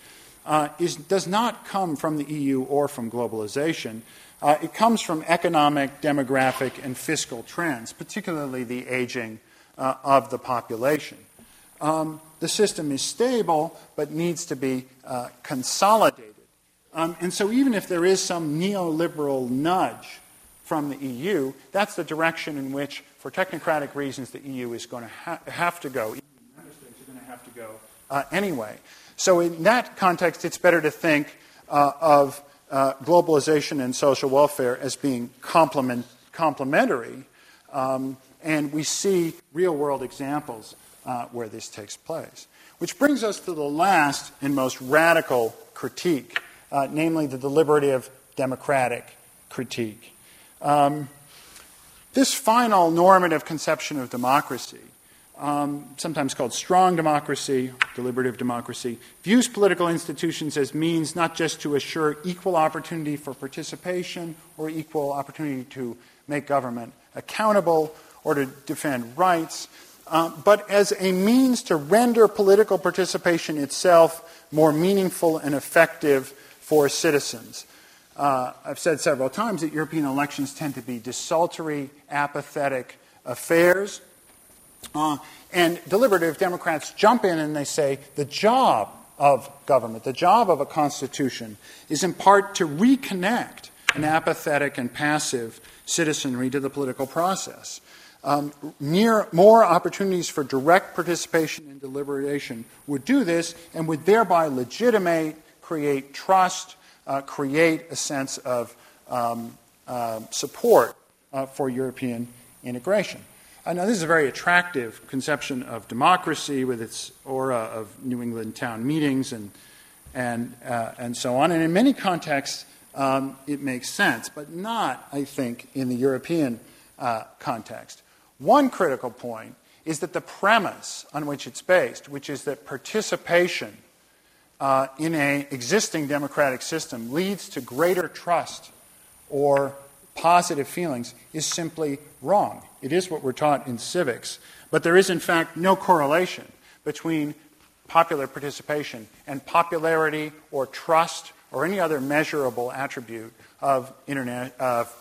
uh, is, does not come from the EU or from globalization. Uh, it comes from economic, demographic, and fiscal trends, particularly the aging uh, of the population. Um, the system is stable, but needs to be uh, consolidated. Um, and so, even if there is some neoliberal nudge from the EU, that's the direction in which, for technocratic reasons, the EU is going to ha- have to go. Member states are going to have to go uh, anyway. So, in that context, it's better to think uh, of uh, globalization and social welfare as being complement, complementary. Um, and we see real world examples uh, where this takes place. Which brings us to the last and most radical critique, uh, namely the deliberative democratic critique. Um, this final normative conception of democracy, um, sometimes called strong democracy, deliberative democracy, views political institutions as means not just to assure equal opportunity for participation or equal opportunity to make government accountable or to defend rights, uh, but as a means to render political participation itself more meaningful and effective for citizens. Uh, I've said several times that European elections tend to be desultory, apathetic affairs. Uh, and deliberative Democrats jump in and they say the job of government, the job of a constitution, is in part to reconnect an apathetic and passive citizenry to the political process. Um, near, more opportunities for direct participation in deliberation would do this and would thereby legitimate, create trust, uh, create a sense of um, uh, support uh, for European integration. Uh, now, this is a very attractive conception of democracy with its aura of New England town meetings and, and, uh, and so on. And in many contexts, um, it makes sense, but not, I think, in the European uh, context. One critical point is that the premise on which it's based, which is that participation uh, in an existing democratic system leads to greater trust or positive feelings is simply wrong. It is what we're taught in civics. But there is, in fact, no correlation between popular participation and popularity or trust or any other measurable attribute of,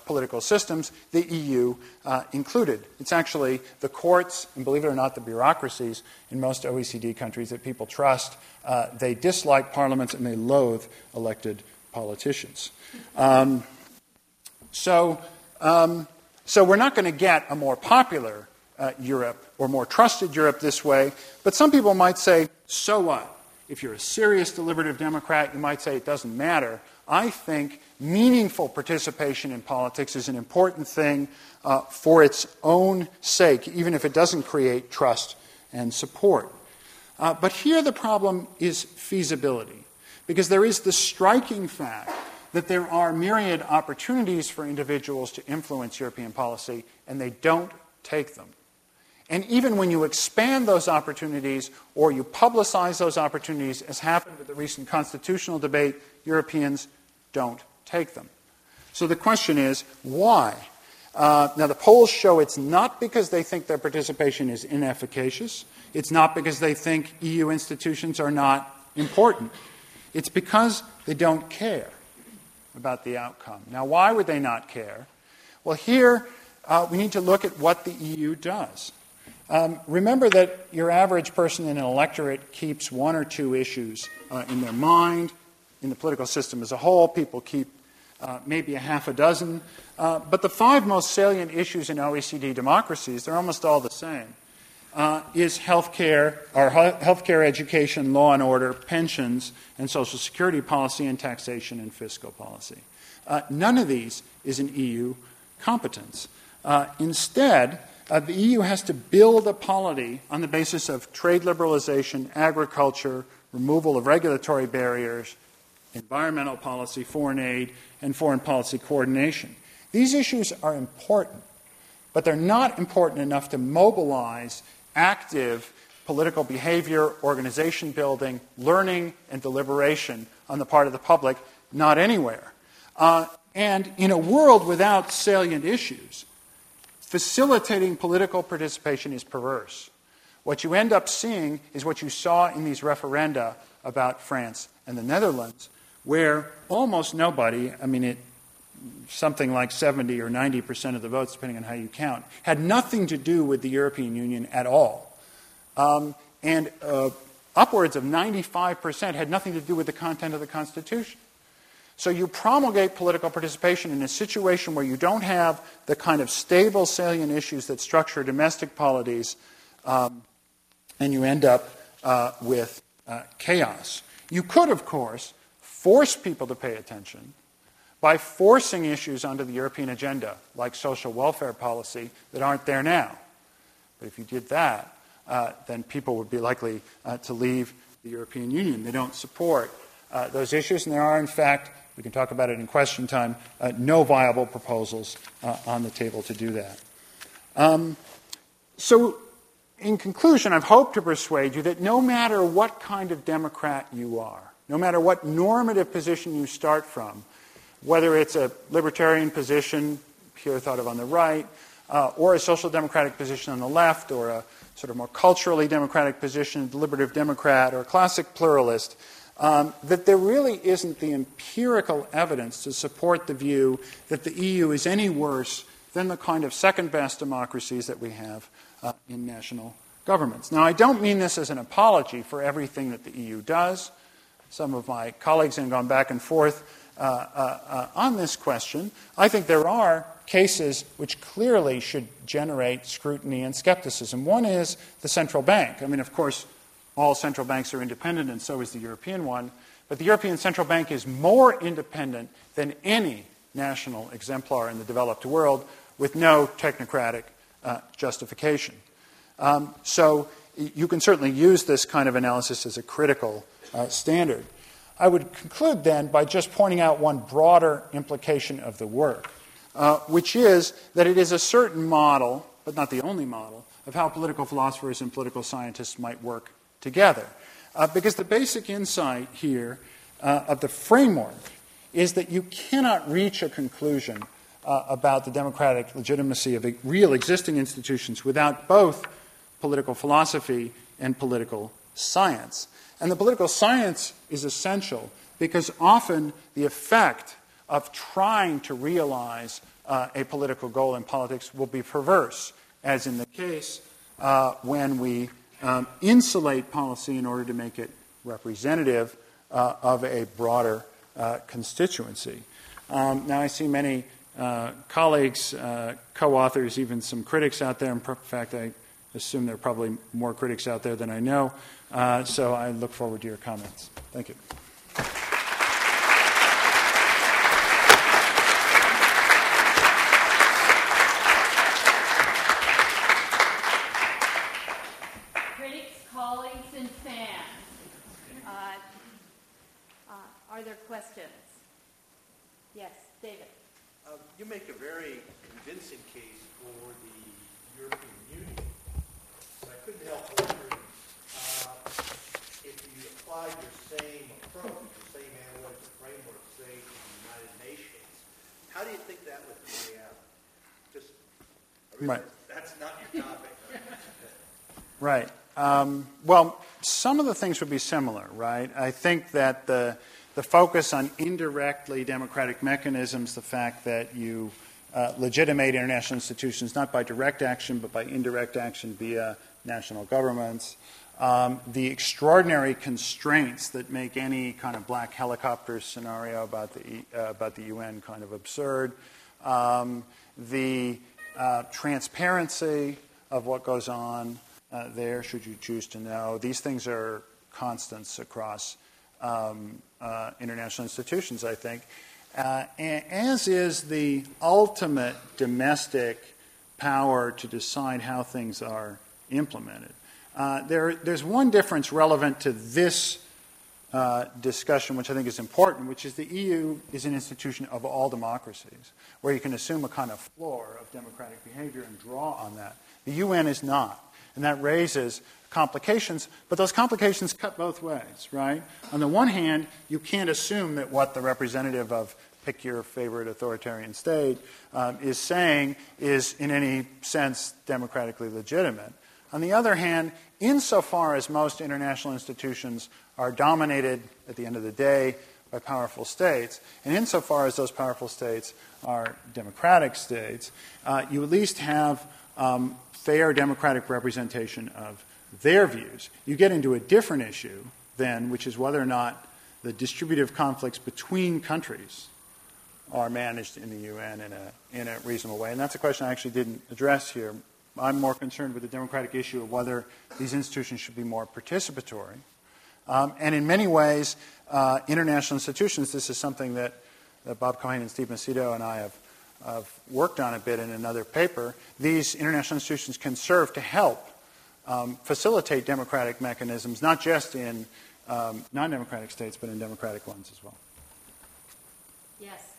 political systems, the EU uh, included. It's actually the courts, and believe it or not, the bureaucracies in most OECD countries that people trust. Uh, they dislike parliaments and they loathe elected politicians. Um, so, um, so we're not going to get a more popular uh, Europe or more trusted Europe this way, but some people might say, so what? If you're a serious deliberative Democrat, you might say it doesn't matter. I think meaningful participation in politics is an important thing uh, for its own sake, even if it doesn't create trust and support. Uh, but here the problem is feasibility, because there is the striking fact that there are myriad opportunities for individuals to influence European policy, and they don't take them. And even when you expand those opportunities or you publicize those opportunities, as happened with the recent constitutional debate, Europeans don't take them. So the question is why? Uh, now, the polls show it's not because they think their participation is inefficacious. It's not because they think EU institutions are not important. It's because they don't care about the outcome. Now, why would they not care? Well, here uh, we need to look at what the EU does. Um, remember that your average person in an electorate keeps one or two issues uh, in their mind. In the political system as a whole, people keep uh, maybe a half a dozen. Uh, but the five most salient issues in OECD democracies, they're almost all the same, uh, is healthcare, or healthcare, education, law and order, pensions, and social security policy, and taxation and fiscal policy. Uh, none of these is an EU competence. Uh, instead, uh, the EU has to build a polity on the basis of trade liberalization, agriculture, removal of regulatory barriers, environmental policy, foreign aid, and foreign policy coordination. These issues are important, but they're not important enough to mobilize active political behavior, organization building, learning, and deliberation on the part of the public, not anywhere. Uh, and in a world without salient issues, facilitating political participation is perverse. What you end up seeing is what you saw in these referenda about France and the Netherlands, where almost nobody, I mean, it, something like 70 or 90 percent of the votes, depending on how you count, had nothing to do with the European Union at all. Um, and uh, upwards of 95 percent had nothing to do with the content of the Constitution. So you promulgate political participation in a situation where you don't have the kind of stable, salient issues that structure domestic polities, um, and you end up uh, with uh, chaos. You could, of course, force people to pay attention by forcing issues onto the European agenda, like social welfare policy, that aren't there now. But if you did that, uh, then people would be likely uh, to leave the European Union. They don't support uh, those issues, and there are, in fact, we can talk about it in question time. Uh, no viable proposals uh, on the table to do that. Um, so, in conclusion, I've hoped to persuade you that no matter what kind of Democrat you are, no matter what normative position you start from, whether it's a libertarian position, here thought of on the right, uh, or a social democratic position on the left, or a sort of more culturally democratic position, deliberative Democrat, or a classic pluralist, um, that there really isn't the empirical evidence to support the view that the EU is any worse than the kind of second best democracies that we have uh, in national governments. Now, I don't mean this as an apology for everything that the EU does. Some of my colleagues have gone back and forth uh, uh, uh, on this question. I think there are cases which clearly should generate scrutiny and skepticism. One is the central bank. I mean, of course, all central banks are independent, and so is the European one. But the European Central Bank is more independent than any national exemplar in the developed world with no technocratic uh, justification. Um, so you can certainly use this kind of analysis as a critical uh, standard. I would conclude then by just pointing out one broader implication of the work, uh, which is that it is a certain model, but not the only model, of how political philosophers and political scientists might work together. Uh, because the basic insight here uh, of the framework is that you cannot reach a conclusion uh, about the democratic legitimacy of real existing institutions without both political philosophy and political science. And the political science is essential because often the effect of trying to realize uh, a political goal in politics will be perverse, as in the case uh, when we um, insulate policy in order to make it representative uh, of a broader uh, constituency. Um, now, I see many uh, colleagues, uh, co authors, even some critics out there. In fact, I assume there are probably more critics out there than I know. so I look forward to your comments. Thank you. Right. That's not your topic. right. Um, well, some of the things would be similar, right? I think that the, the focus on indirectly democratic mechanisms, the fact that you uh, legitimate international institutions not by direct action but by indirect action via national governments, um, the extraordinary constraints that make any kind of black helicopter scenario about the, uh, about the UN kind of absurd, um, the uh, transparency of what goes on uh, there, should you choose to know. These things are constants across um, uh, international institutions, I think, uh, as is the ultimate domestic power to decide how things are implemented. Uh, there, there's one difference relevant to this uh, discussion, which I think is important, which is the EU is an institution of all democracies, where you can assume a kind of floor of democratic behavior and draw on that. The UN is not. And that raises complications, but those complications cut both ways, right? On the one hand, you can't assume that what the representative of pick your favorite authoritarian state um, is saying is in any sense democratically legitimate. On the other hand, insofar as most international institutions are dominated at the end of the day by powerful states, and insofar as those powerful states are democratic states, uh, you at least have um, fair democratic representation of their views. You get into a different issue then, which is whether or not the distributive conflicts between countries are managed in the UN in a, in a reasonable way. And that's a question I actually didn't address here. I'm more concerned with the democratic issue of whether these institutions should be more participatory. Um, and in many ways, uh, international institutions, this is something that, that Bob Keohane and Steve Macedo and I have, worked on a bit in another paper. These international institutions can serve to help um, facilitate democratic mechanisms, not just in um, non democratic states, but in democratic ones as well. Yes.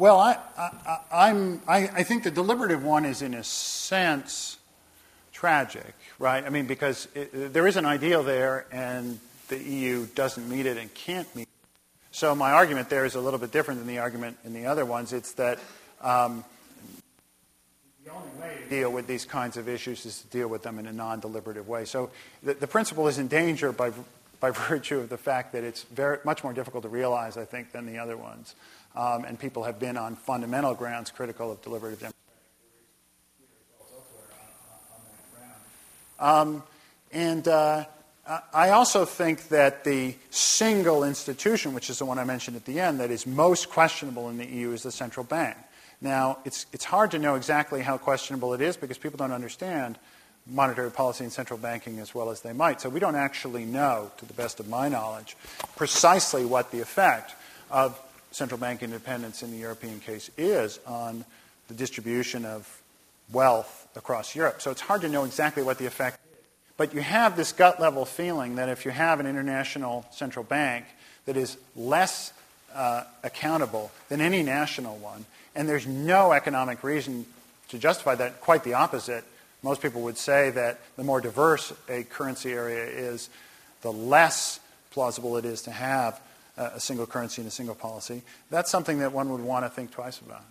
Well, I, I, am I, I think the deliberative one is, in a sense, tragic, right? I mean, because it, there is an ideal there, and the EU doesn't meet it and can't meet it. So my argument there is a little bit different than the argument in the other ones. It's that um, the only way to deal with these kinds of issues is to deal with them in a non-deliberative way. So the, the principle is in danger by, by virtue of the fact that it's very, much more difficult to realize, I think, than the other ones um, and people have been on fundamental grounds critical of deliberative democratic um, and uh, I also think that the single institution, which is the one I mentioned at the end, that is most questionable in the EU is the central bank. Now, it's, it's hard to know exactly how questionable it is because people don't understand monetary policy and central banking as well as they might. So we don't actually know, to the best of my knowledge, precisely what the effect of central bank independence in the European case is on the distribution of wealth across Europe. So it's hard to know exactly what the effect is. But you have this gut level feeling that if you have an international central bank that is less uh, accountable than any national one, and there's no economic reason to justify that, quite the opposite. Most people would say that the more diverse a currency area is, the less plausible it is to have a single currency and a single policy, that's something that one would want to think twice about.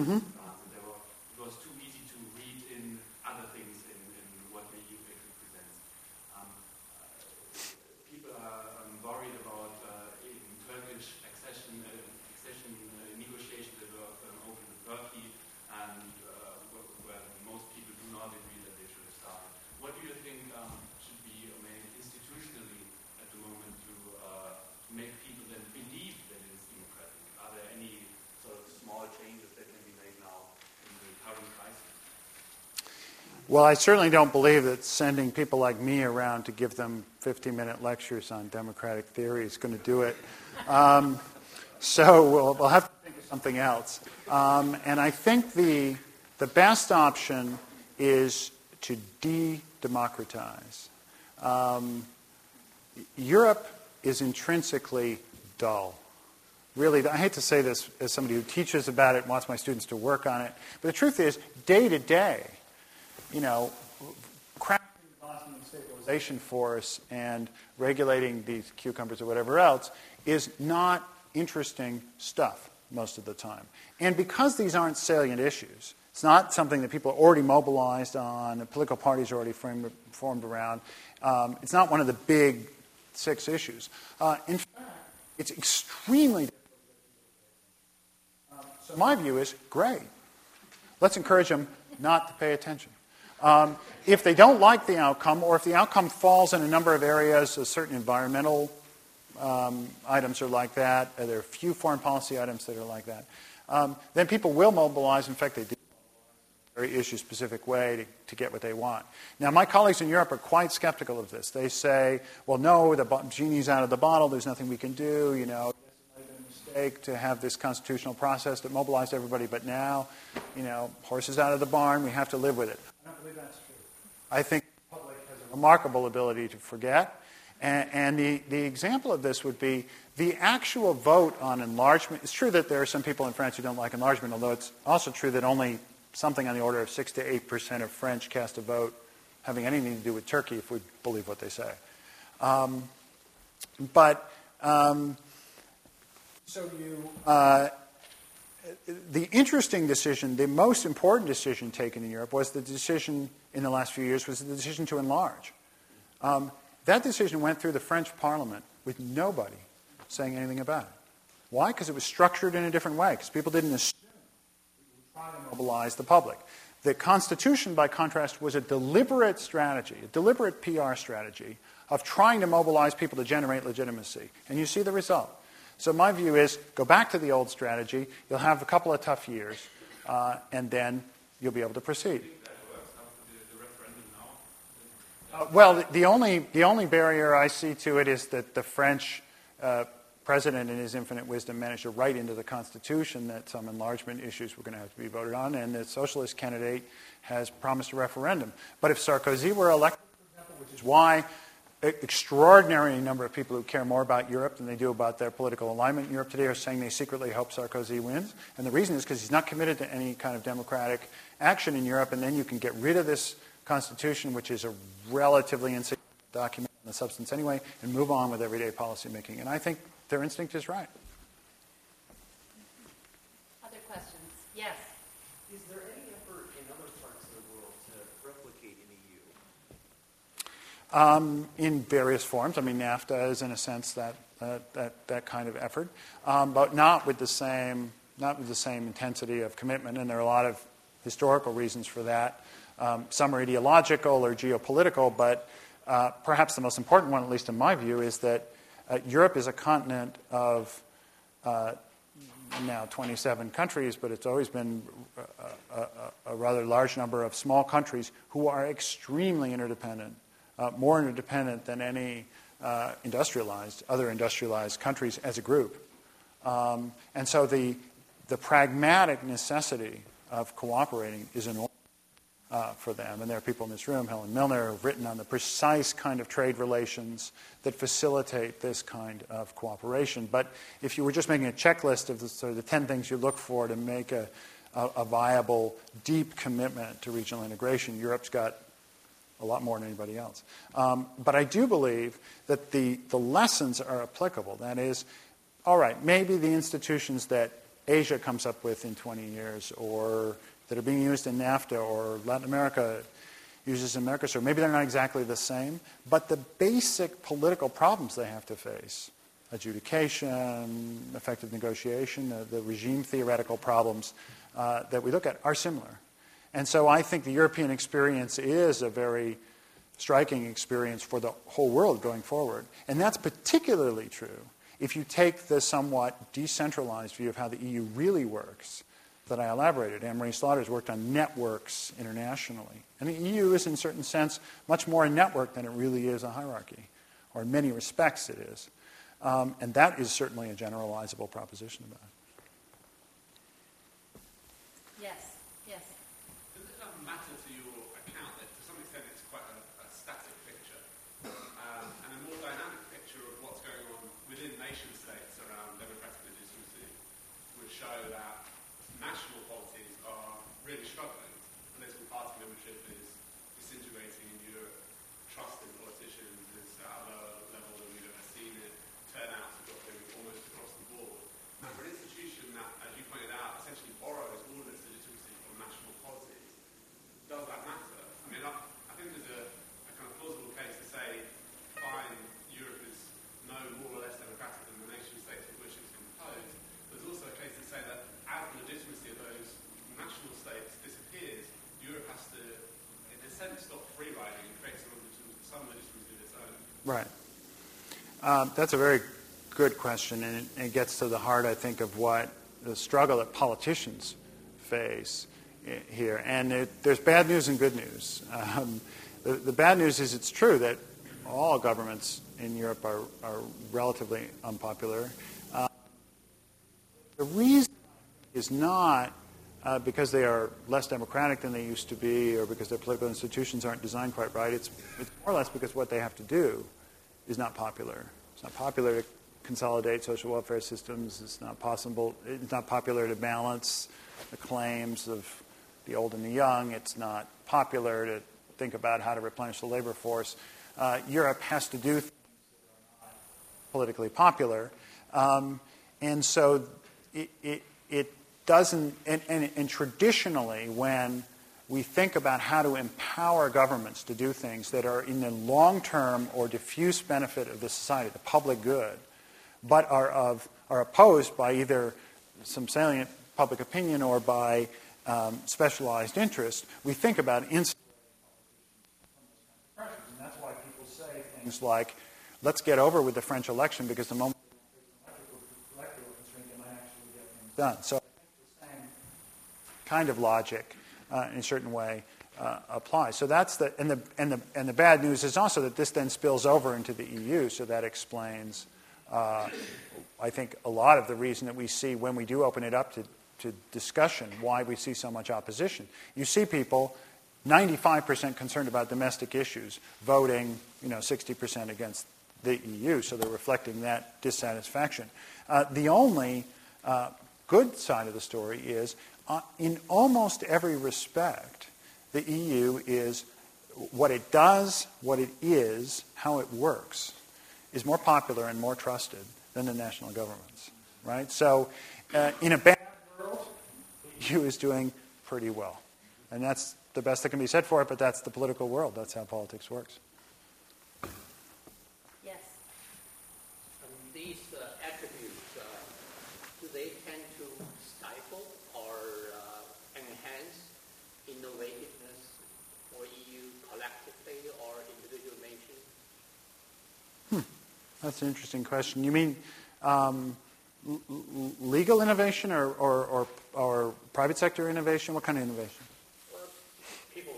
Mm-hmm. It was too easy to read in other things in, in what the EU presents. Um, uh, people are um, worried about uh, Turkish accession, uh, accession uh, negotiations that were um, open with Turkey and uh, where most people do not agree that they should have started. What do you think um, should be made institutionally at the moment to uh, make people then believe that it is democratic? Are there any sort of small changes that Well, I certainly don't believe that sending people like me around to give them 50 minute lectures on democratic theory is going to do it. Um, so we'll, we'll, have to think of something else. Um, and I think the, the best option is to de democratize. Um, Europe is intrinsically dull. Really, I hate to say this as somebody who teaches about it and wants my students to work on it, but the truth is, day to day, you know, crafting the Bosnian stabilization force and regulating these cucumbers or whatever else is not interesting stuff most of the time. And because these aren't salient issues, it's not something that people are already mobilized on, the political parties are already framed, formed around. Um, it's not one of the big six issues. Uh, in fact, it's extremely um, so my view is great. Let's encourage them not to pay attention. Um, if they don't like the outcome, or if the outcome falls in a number of areas, certain environmental um, items are like that, uh, there are a few foreign policy items that are like that, um, then people will mobilize. In fact, they do mobilize in a very issue specific way to, to, get what they want. Now, my colleagues in Europe are quite skeptical of this. They say, well, no, the genie's out of the bottle, there's nothing we can do, you know, mistake to have this constitutional process that mobilized everybody, but now, you know, horses out of the barn, we have to live with it. I believe that's true. I think the public has a remarkable ability to forget. And, and the, the example of this would be the actual vote on enlargement. It's true that there are some people in France who don't like enlargement, although it's also true that only something on the order of 6 to 8 percent of French cast a vote having anything to do with Turkey, if we believe what they say. Um, but um, so you, uh, the interesting decision, the most important decision taken in Europe was the decision in the last few years was the decision to enlarge. Um, that decision went through the French Parliament with nobody saying anything about it. Why? Because it was structured in a different way. Because people didn't assume try to mobilize the public. The Constitution, by contrast, was a deliberate strategy, a deliberate PR strategy of trying to mobilize people to generate legitimacy. And you see the result. So my view is go back to the old strategy. You'll have a couple of tough years, uh, and then you'll be able to proceed. Uh, well, the, only, the only barrier I see to it is that the French uh, president, in his infinite wisdom, managed to write into the Constitution that some enlargement issues were going to have to be voted on, and the socialist candidate has promised a referendum. But if Sarkozy were elected, which is why extraordinary number of people who care more about Europe than they do about their political alignment in Europe today are saying they secretly hope Sarkozy wins. And the reason is because he's not committed to any kind of democratic action in Europe, and then you can get rid of this constitution, which is a relatively insignificant document in the substance anyway, and move on with everyday policymaking. And I think their instinct is right. Um, in various forms. I mean, NAFTA is, in a sense, that, that, that, that kind of effort, um, but not with, the same, not with the same intensity of commitment. And there are a lot of historical reasons for that. Um, some are ideological or geopolitical, but uh, perhaps the most important one, at least in my view, is that uh, Europe is a continent of uh, now 27 countries, but it's always been a, a, a, rather large number of small countries who are extremely interdependent uh, more interdependent than any uh, industrialized, other industrialized countries as a group. Um, and so the, the pragmatic necessity of cooperating is enormous uh, for them. And there are people in this room, Helen Milner, who've written on the precise kind of trade relations that facilitate this kind of cooperation. But if you were just making a checklist of the, sort of the 10 things you look for to make a, a viable, deep commitment to regional integration, Europe's got a lot more than anybody else. Um, but I do believe that the, the lessons are applicable. That is, all right, maybe the institutions that Asia comes up with in 20 years or that are being used in NAFTA or Latin America uses in Mercosur, maybe they're not exactly the same, but the basic political problems they have to face, adjudication, effective negotiation, the, the regime theoretical problems uh, that we look at are similar. And so I think the European experience is a very striking experience for the whole world going forward. And that's particularly true if you take the somewhat decentralized view of how the EU really works that I elaborated. Anne-Marie Slaughter has worked on networks internationally. And the EU is, in a certain sense, much more a network than it really is a hierarchy, or in many respects it is. Um, and that is certainly a generalizable proposition about it. Right. Um, that's a very good question, and it, it, gets to the heart, I think, of what the struggle that politicians face here. And it, there's bad news and good news. Um, the, the, bad news is it's true that all governments in Europe are, are relatively unpopular. Uh, the reason is not uh, because they are less democratic than they used to be or because their political institutions aren't designed quite right. It's, it's more or less because what they have to do is not popular. It's not popular to consolidate social welfare systems. It's not possible. It's not popular to balance the claims of the old and the young. It's not popular to think about how to replenish the labor force. Uh, Europe has to do things that are politically popular, um, and so it, it, it doesn't, and, and, and traditionally, when we think about how to empower governments to do things that are in the long term or diffuse benefit of the society, the public good, but are, of, are opposed by either some salient public opinion or by um, specialized interest, we think about insulating And that's why people say things like, let's get over with the French election because the moment done. So kind of logic uh, in a certain way uh, applies. So that's the and the and the and the bad news is also that this then spills over into the EU. So that explains, uh, I think, a lot of the reason that we see when we do open it up to to discussion why we see so much opposition. You see people. 95% concerned about domestic issues, voting, you know, 60% against the EU, so they're reflecting that dissatisfaction. Uh, the only uh, good side of the story is uh, in almost every respect, the EU is what it does, what it is, how it works, is more popular and more trusted than the national governments. Right? So, uh, in a bad world, the EU is doing pretty well. And that's the best that can be said for it, but that's the political world. That's how politics works. That's an interesting question. You mean um, l- legal innovation or, or, or, or, private sector innovation? What kind of innovation? Well, people,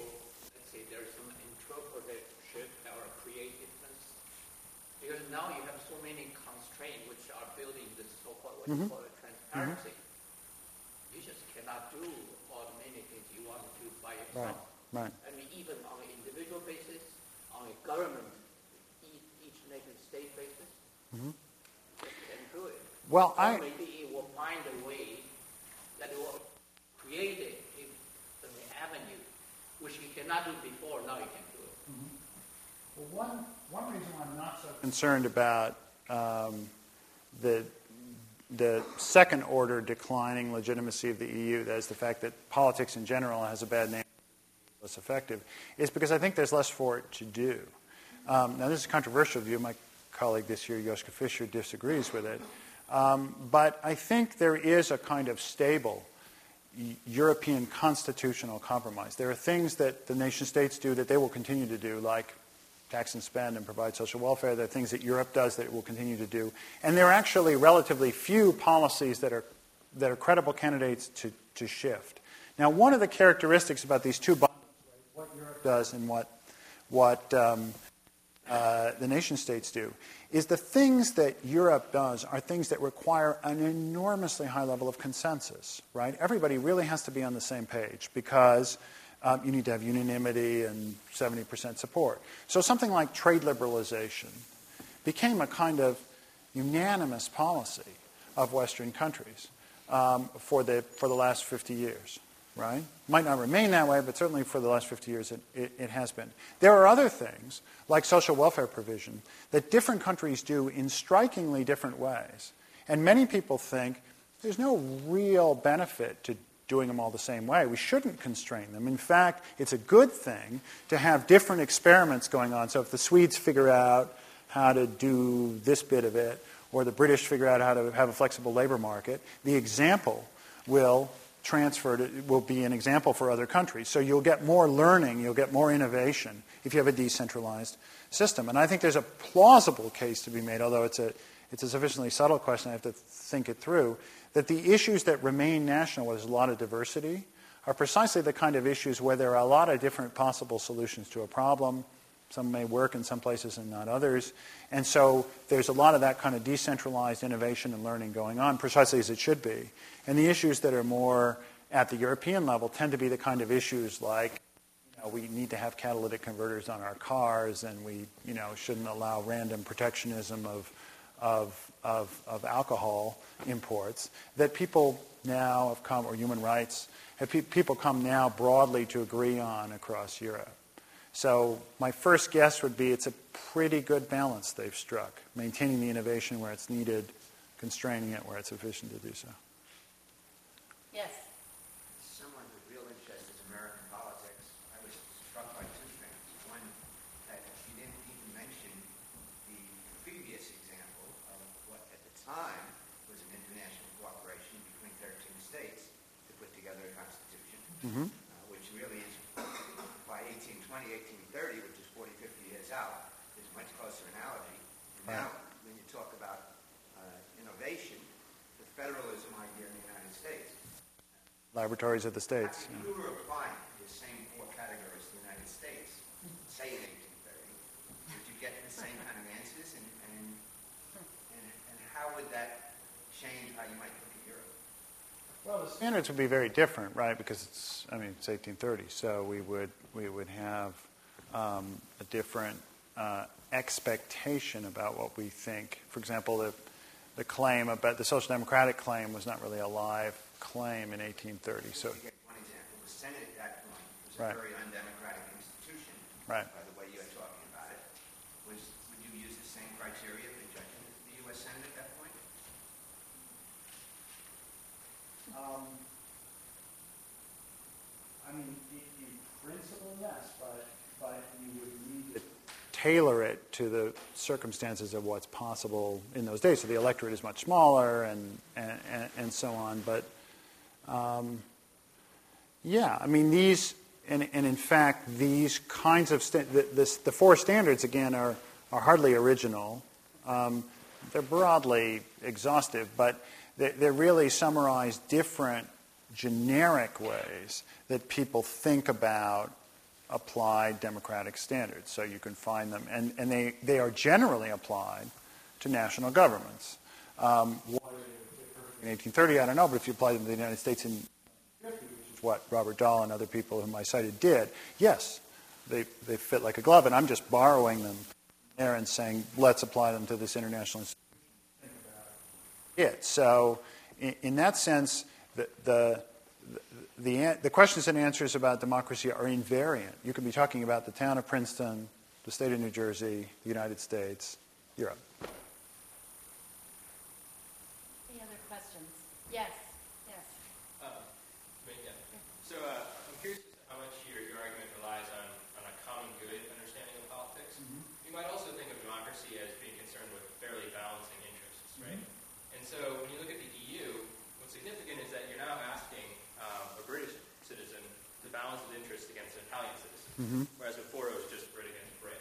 let's say there's some entrepreneurship or creativeness. Because now you have so many constraints which are building this so-called what mm-hmm. you call transparency. Mm-hmm. You just cannot do automation Right, right. I mean, even on an individual basis, on a government, each, each nation state basis, just get through it. Well, Or I, maybe it will find a way that it will create a, a, an avenue, which he cannot do before, now he can do it. Well, one, one reason I'm not so concerned about um, the, the second order declining legitimacy of the EU, that is the fact that politics in general has a bad name, less effective, is because I think there's less for it to do. Um, now, this is a controversial view. My colleague this year, Joschka Fischer, disagrees with it. Um, but I think there is a kind of stable European constitutional compromise. There are things that the nation states do that they will continue to do, like tax and spend and provide social welfare. There are things that Europe does that it will continue to do. And there are actually relatively few policies that are, that are credible candidates to, to shift. Now, one of the characteristics about these two bodies, what Europe does and what, what um, uh, the nation states do, is the things that Europe does are things that require an enormously high level of consensus, right? Everybody really has to be on the same page because um, you need to have unanimity and 70% support. So something like trade liberalization became a kind of unanimous policy of Western countries um, for, the, for the last 50 years right? Might not remain that way, but certainly for the last 50 years it, it, it, has been. There are other things, like social welfare provision, that different countries do in strikingly different ways. And many people think there's no real benefit to doing them all the same way. We shouldn't constrain them. In fact, it's a good thing to have different experiments going on. So if the Swedes figure out how to do this bit of it, or the British figure out how to have a flexible labor market, the example will transferred it will be an example for other countries. So you'll get more learning, you'll get more innovation if you have a decentralized system. And I think there's a plausible case to be made, although it's a, it's a sufficiently subtle question, I have to think it through, that the issues that remain national, where there's a lot of diversity, are precisely the kind of issues where there are a lot of different possible solutions to a problem. Some may work in some places and not others. And so there's a lot of that kind of decentralized innovation and learning going on, precisely as it should be. And the issues that are more at the European level tend to be the kind of issues like you know, we need to have catalytic converters on our cars, and we you know shouldn't allow random protectionism of of of, of alcohol imports. That people now have come, or human rights, have pe- people come now broadly to agree on across Europe. So my first guess would be it's a pretty good balance they've struck, maintaining the innovation where it's needed, constraining it where it's efficient to do so. Yes. Someone with real interest in American politics, I was struck by two things. One, that she didn't even mention the previous example of what at the time was an international cooperation between 13 states to put together a constitution, Mm-hmm. uh, which really is, by 1820, 1830, which is 40, 50 years out, is a much closer analogy. And now, when you talk about uh, innovation, the federalism idea in the United States, Laboratories of the states. if you were applying the same four categories to the United States, say in 1830, would you get the same kind of answers? And, and, and, and how would that change how you might look at Europe? Well, the standards would be very different, right? Because it's, I mean, it's 1830, so we would we would have um, a different uh, expectation about what we think. For example, the the claim about the social democratic claim was not really a live claim in 1830. So, one example. The Senate at that point was Right. very undemocratic institution, right. by the way you're talking about it. Was, would you use the same criteria for judging the U.S. Senate at that point? Um, I mean, in, in principle, yes, but but you would need to tailor it to the circumstances of what's possible in those days. So the electorate is much smaller, and and, and, and so on. But um, yeah, I mean these, and, and in fact, these kinds of sta- the, this, the four standards again are are hardly original. Um, they're broadly exhaustive, but they, they really summarize different generic ways that people think about applied democratic standards. So you can find them, and, and they, they are generally applied to national governments. Um, what in 1830, I don't know, but if you apply them to the United States in 1850, which is what Robert Dahl and other people whom I cited did, yes, they, they fit like a glove, and I'm just borrowing them there and saying, let's apply them to this international institution. It. So, in, in that sense, the, the, the, the questions and answers about democracy are invariant. You could be talking about the town of Princeton, the state of New Jersey, the United States, Europe. Any other questions? Yes, yes. Uh, but yeah. So uh, I'm curious as to how much your, your argument relies on, on a common good understanding of politics. You might also think of democracy as being concerned with fairly balancing interests, right? And so when you look at the EU, what's significant is that you're now asking um, a British citizen to balance his interests against an Italian citizen, whereas before it was just Brit against Brit.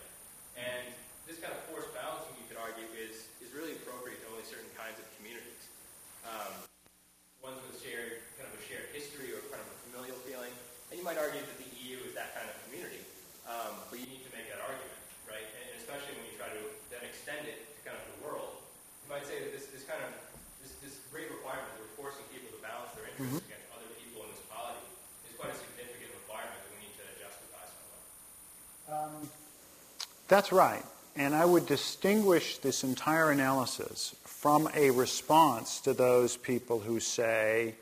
And this kind of forced balancing, you could argue, is, is really appropriate to only certain kinds of communities. Um, ones with shared kind of a shared history or kind of a familial feeling. And you might argue that the EU is that kind of community, um, but you need to make that argument, right? And, and especially when you try to then extend it to kind of the world, you might say that this, this kind of this, this great requirement that we're forcing people to balance their interests against other people in this polity is quite a significant requirement that we need to justify somewhat. That's right. And I would distinguish this entire analysis from a response to those people who say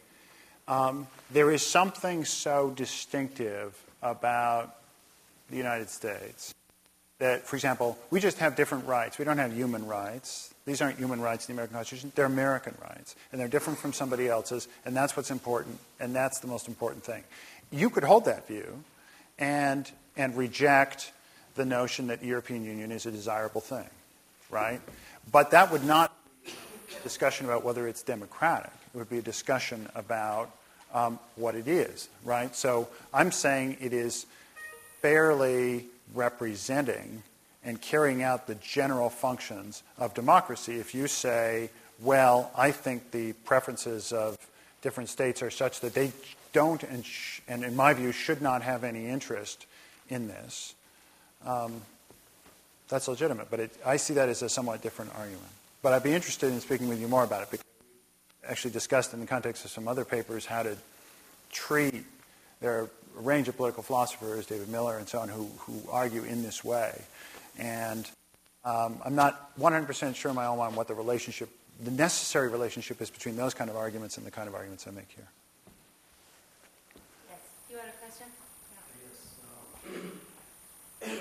um, there is something so distinctive about the United States that, for example, we just have different rights. We don't have human rights. These aren't human rights in the American Constitution. They're American rights. And they're different from somebody else's. And that's what's important. And that's the most important thing. You could hold that view and, and reject the notion that European Union is a desirable thing, right? But that would not be a discussion about whether it's democratic. It would be a discussion about um, what it is, right? So I'm saying it is fairly representing and carrying out the general functions of democracy. If you say, well, I think the preferences of different states are such that they don't, and, sh- and in my view, should not have any interest in this, um, that's legitimate. But it, I see that as a somewhat different argument. But I'd be interested in speaking with you more about it because we actually discussed in the context of some other papers how to treat. There are a range of political philosophers, David Miller and so on, who, who argue in this way. And um, I'm not 100% sure in my own mind what the relationship, the necessary relationship is between those kind of arguments and the kind of arguments I make here. Yes. You had a question? Yes. uh,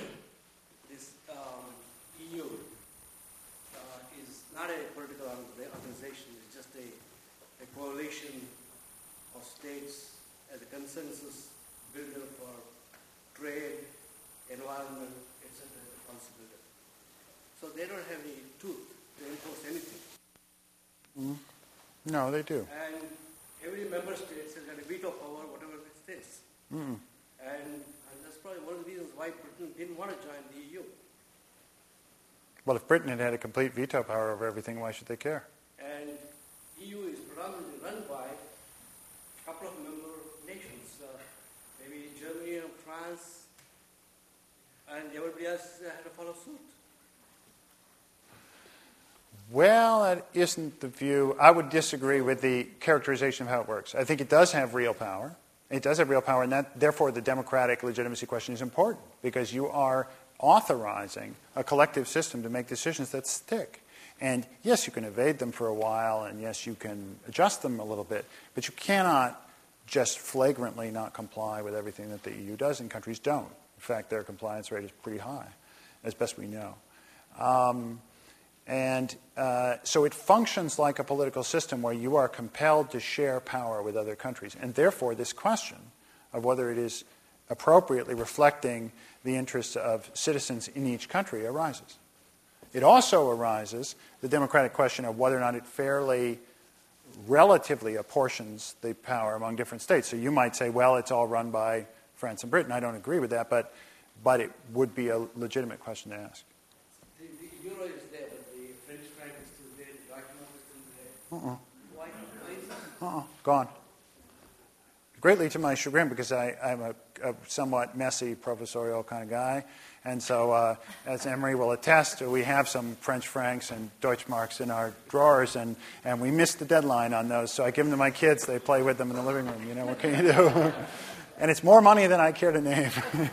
This um, EU uh, is not a political orga- organization, is just a, a coalition of states as a consensus builder for trade, environment, etc. responsibility. So they don't have any tooth to enforce anything. Mm-hmm. No, they do. And every member state has got a veto power, whatever it states. Mm-hmm. And, and that's probably one of the reasons why Britain didn't want to join the EU. Well, if Britain had had a complete veto power over everything, why should they care? And EU is predominantly run by a couple of member nations, uh, maybe Germany and France, and everybody else uh, had to follow suit. Well, that isn't the view. I would disagree with the characterization of how it works. I think it does have real power. It does have real power, and that, therefore, the democratic legitimacy question is important because you are authorizing a collective system to make decisions that stick. And yes, you can evade them for a while, and yes, you can adjust them a little bit, but you cannot just flagrantly not comply with everything that the EU does, and countries don't. In fact, their compliance rate is pretty high, as best we know. Um, and uh, so it functions like a political system where you are compelled to share power with other countries. And therefore, this question of whether it is appropriately reflecting the interests of citizens in each country arises. It also arises the democratic question of whether or not it fairly, relatively apportions the power among different states. So you might say, well, it's all run by France and Britain. I don't agree with that, but, but it would be a legitimate question to ask. The, the euro is there, but the French franc is still there, the document is still there. Uh-uh. Why, why is that? Uh-uh. Gone. Greatly to my chagrin, because I, I'm a a somewhat messy professorial kind of guy. And so, uh, as Anne-Marie will attest, we have some French francs and Deutschmarks in our drawers, and, and we missed the deadline on those. So I give them to my kids. They play with them in the living room. You know, what can you do? and it's more money than I care to name. Given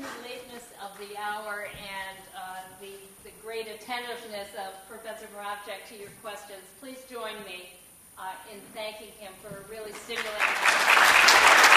the lateness of the hour and uh, the, the great attentiveness of Professor Moravcsik to your questions, please join me uh, in thanking him for a really stimulating.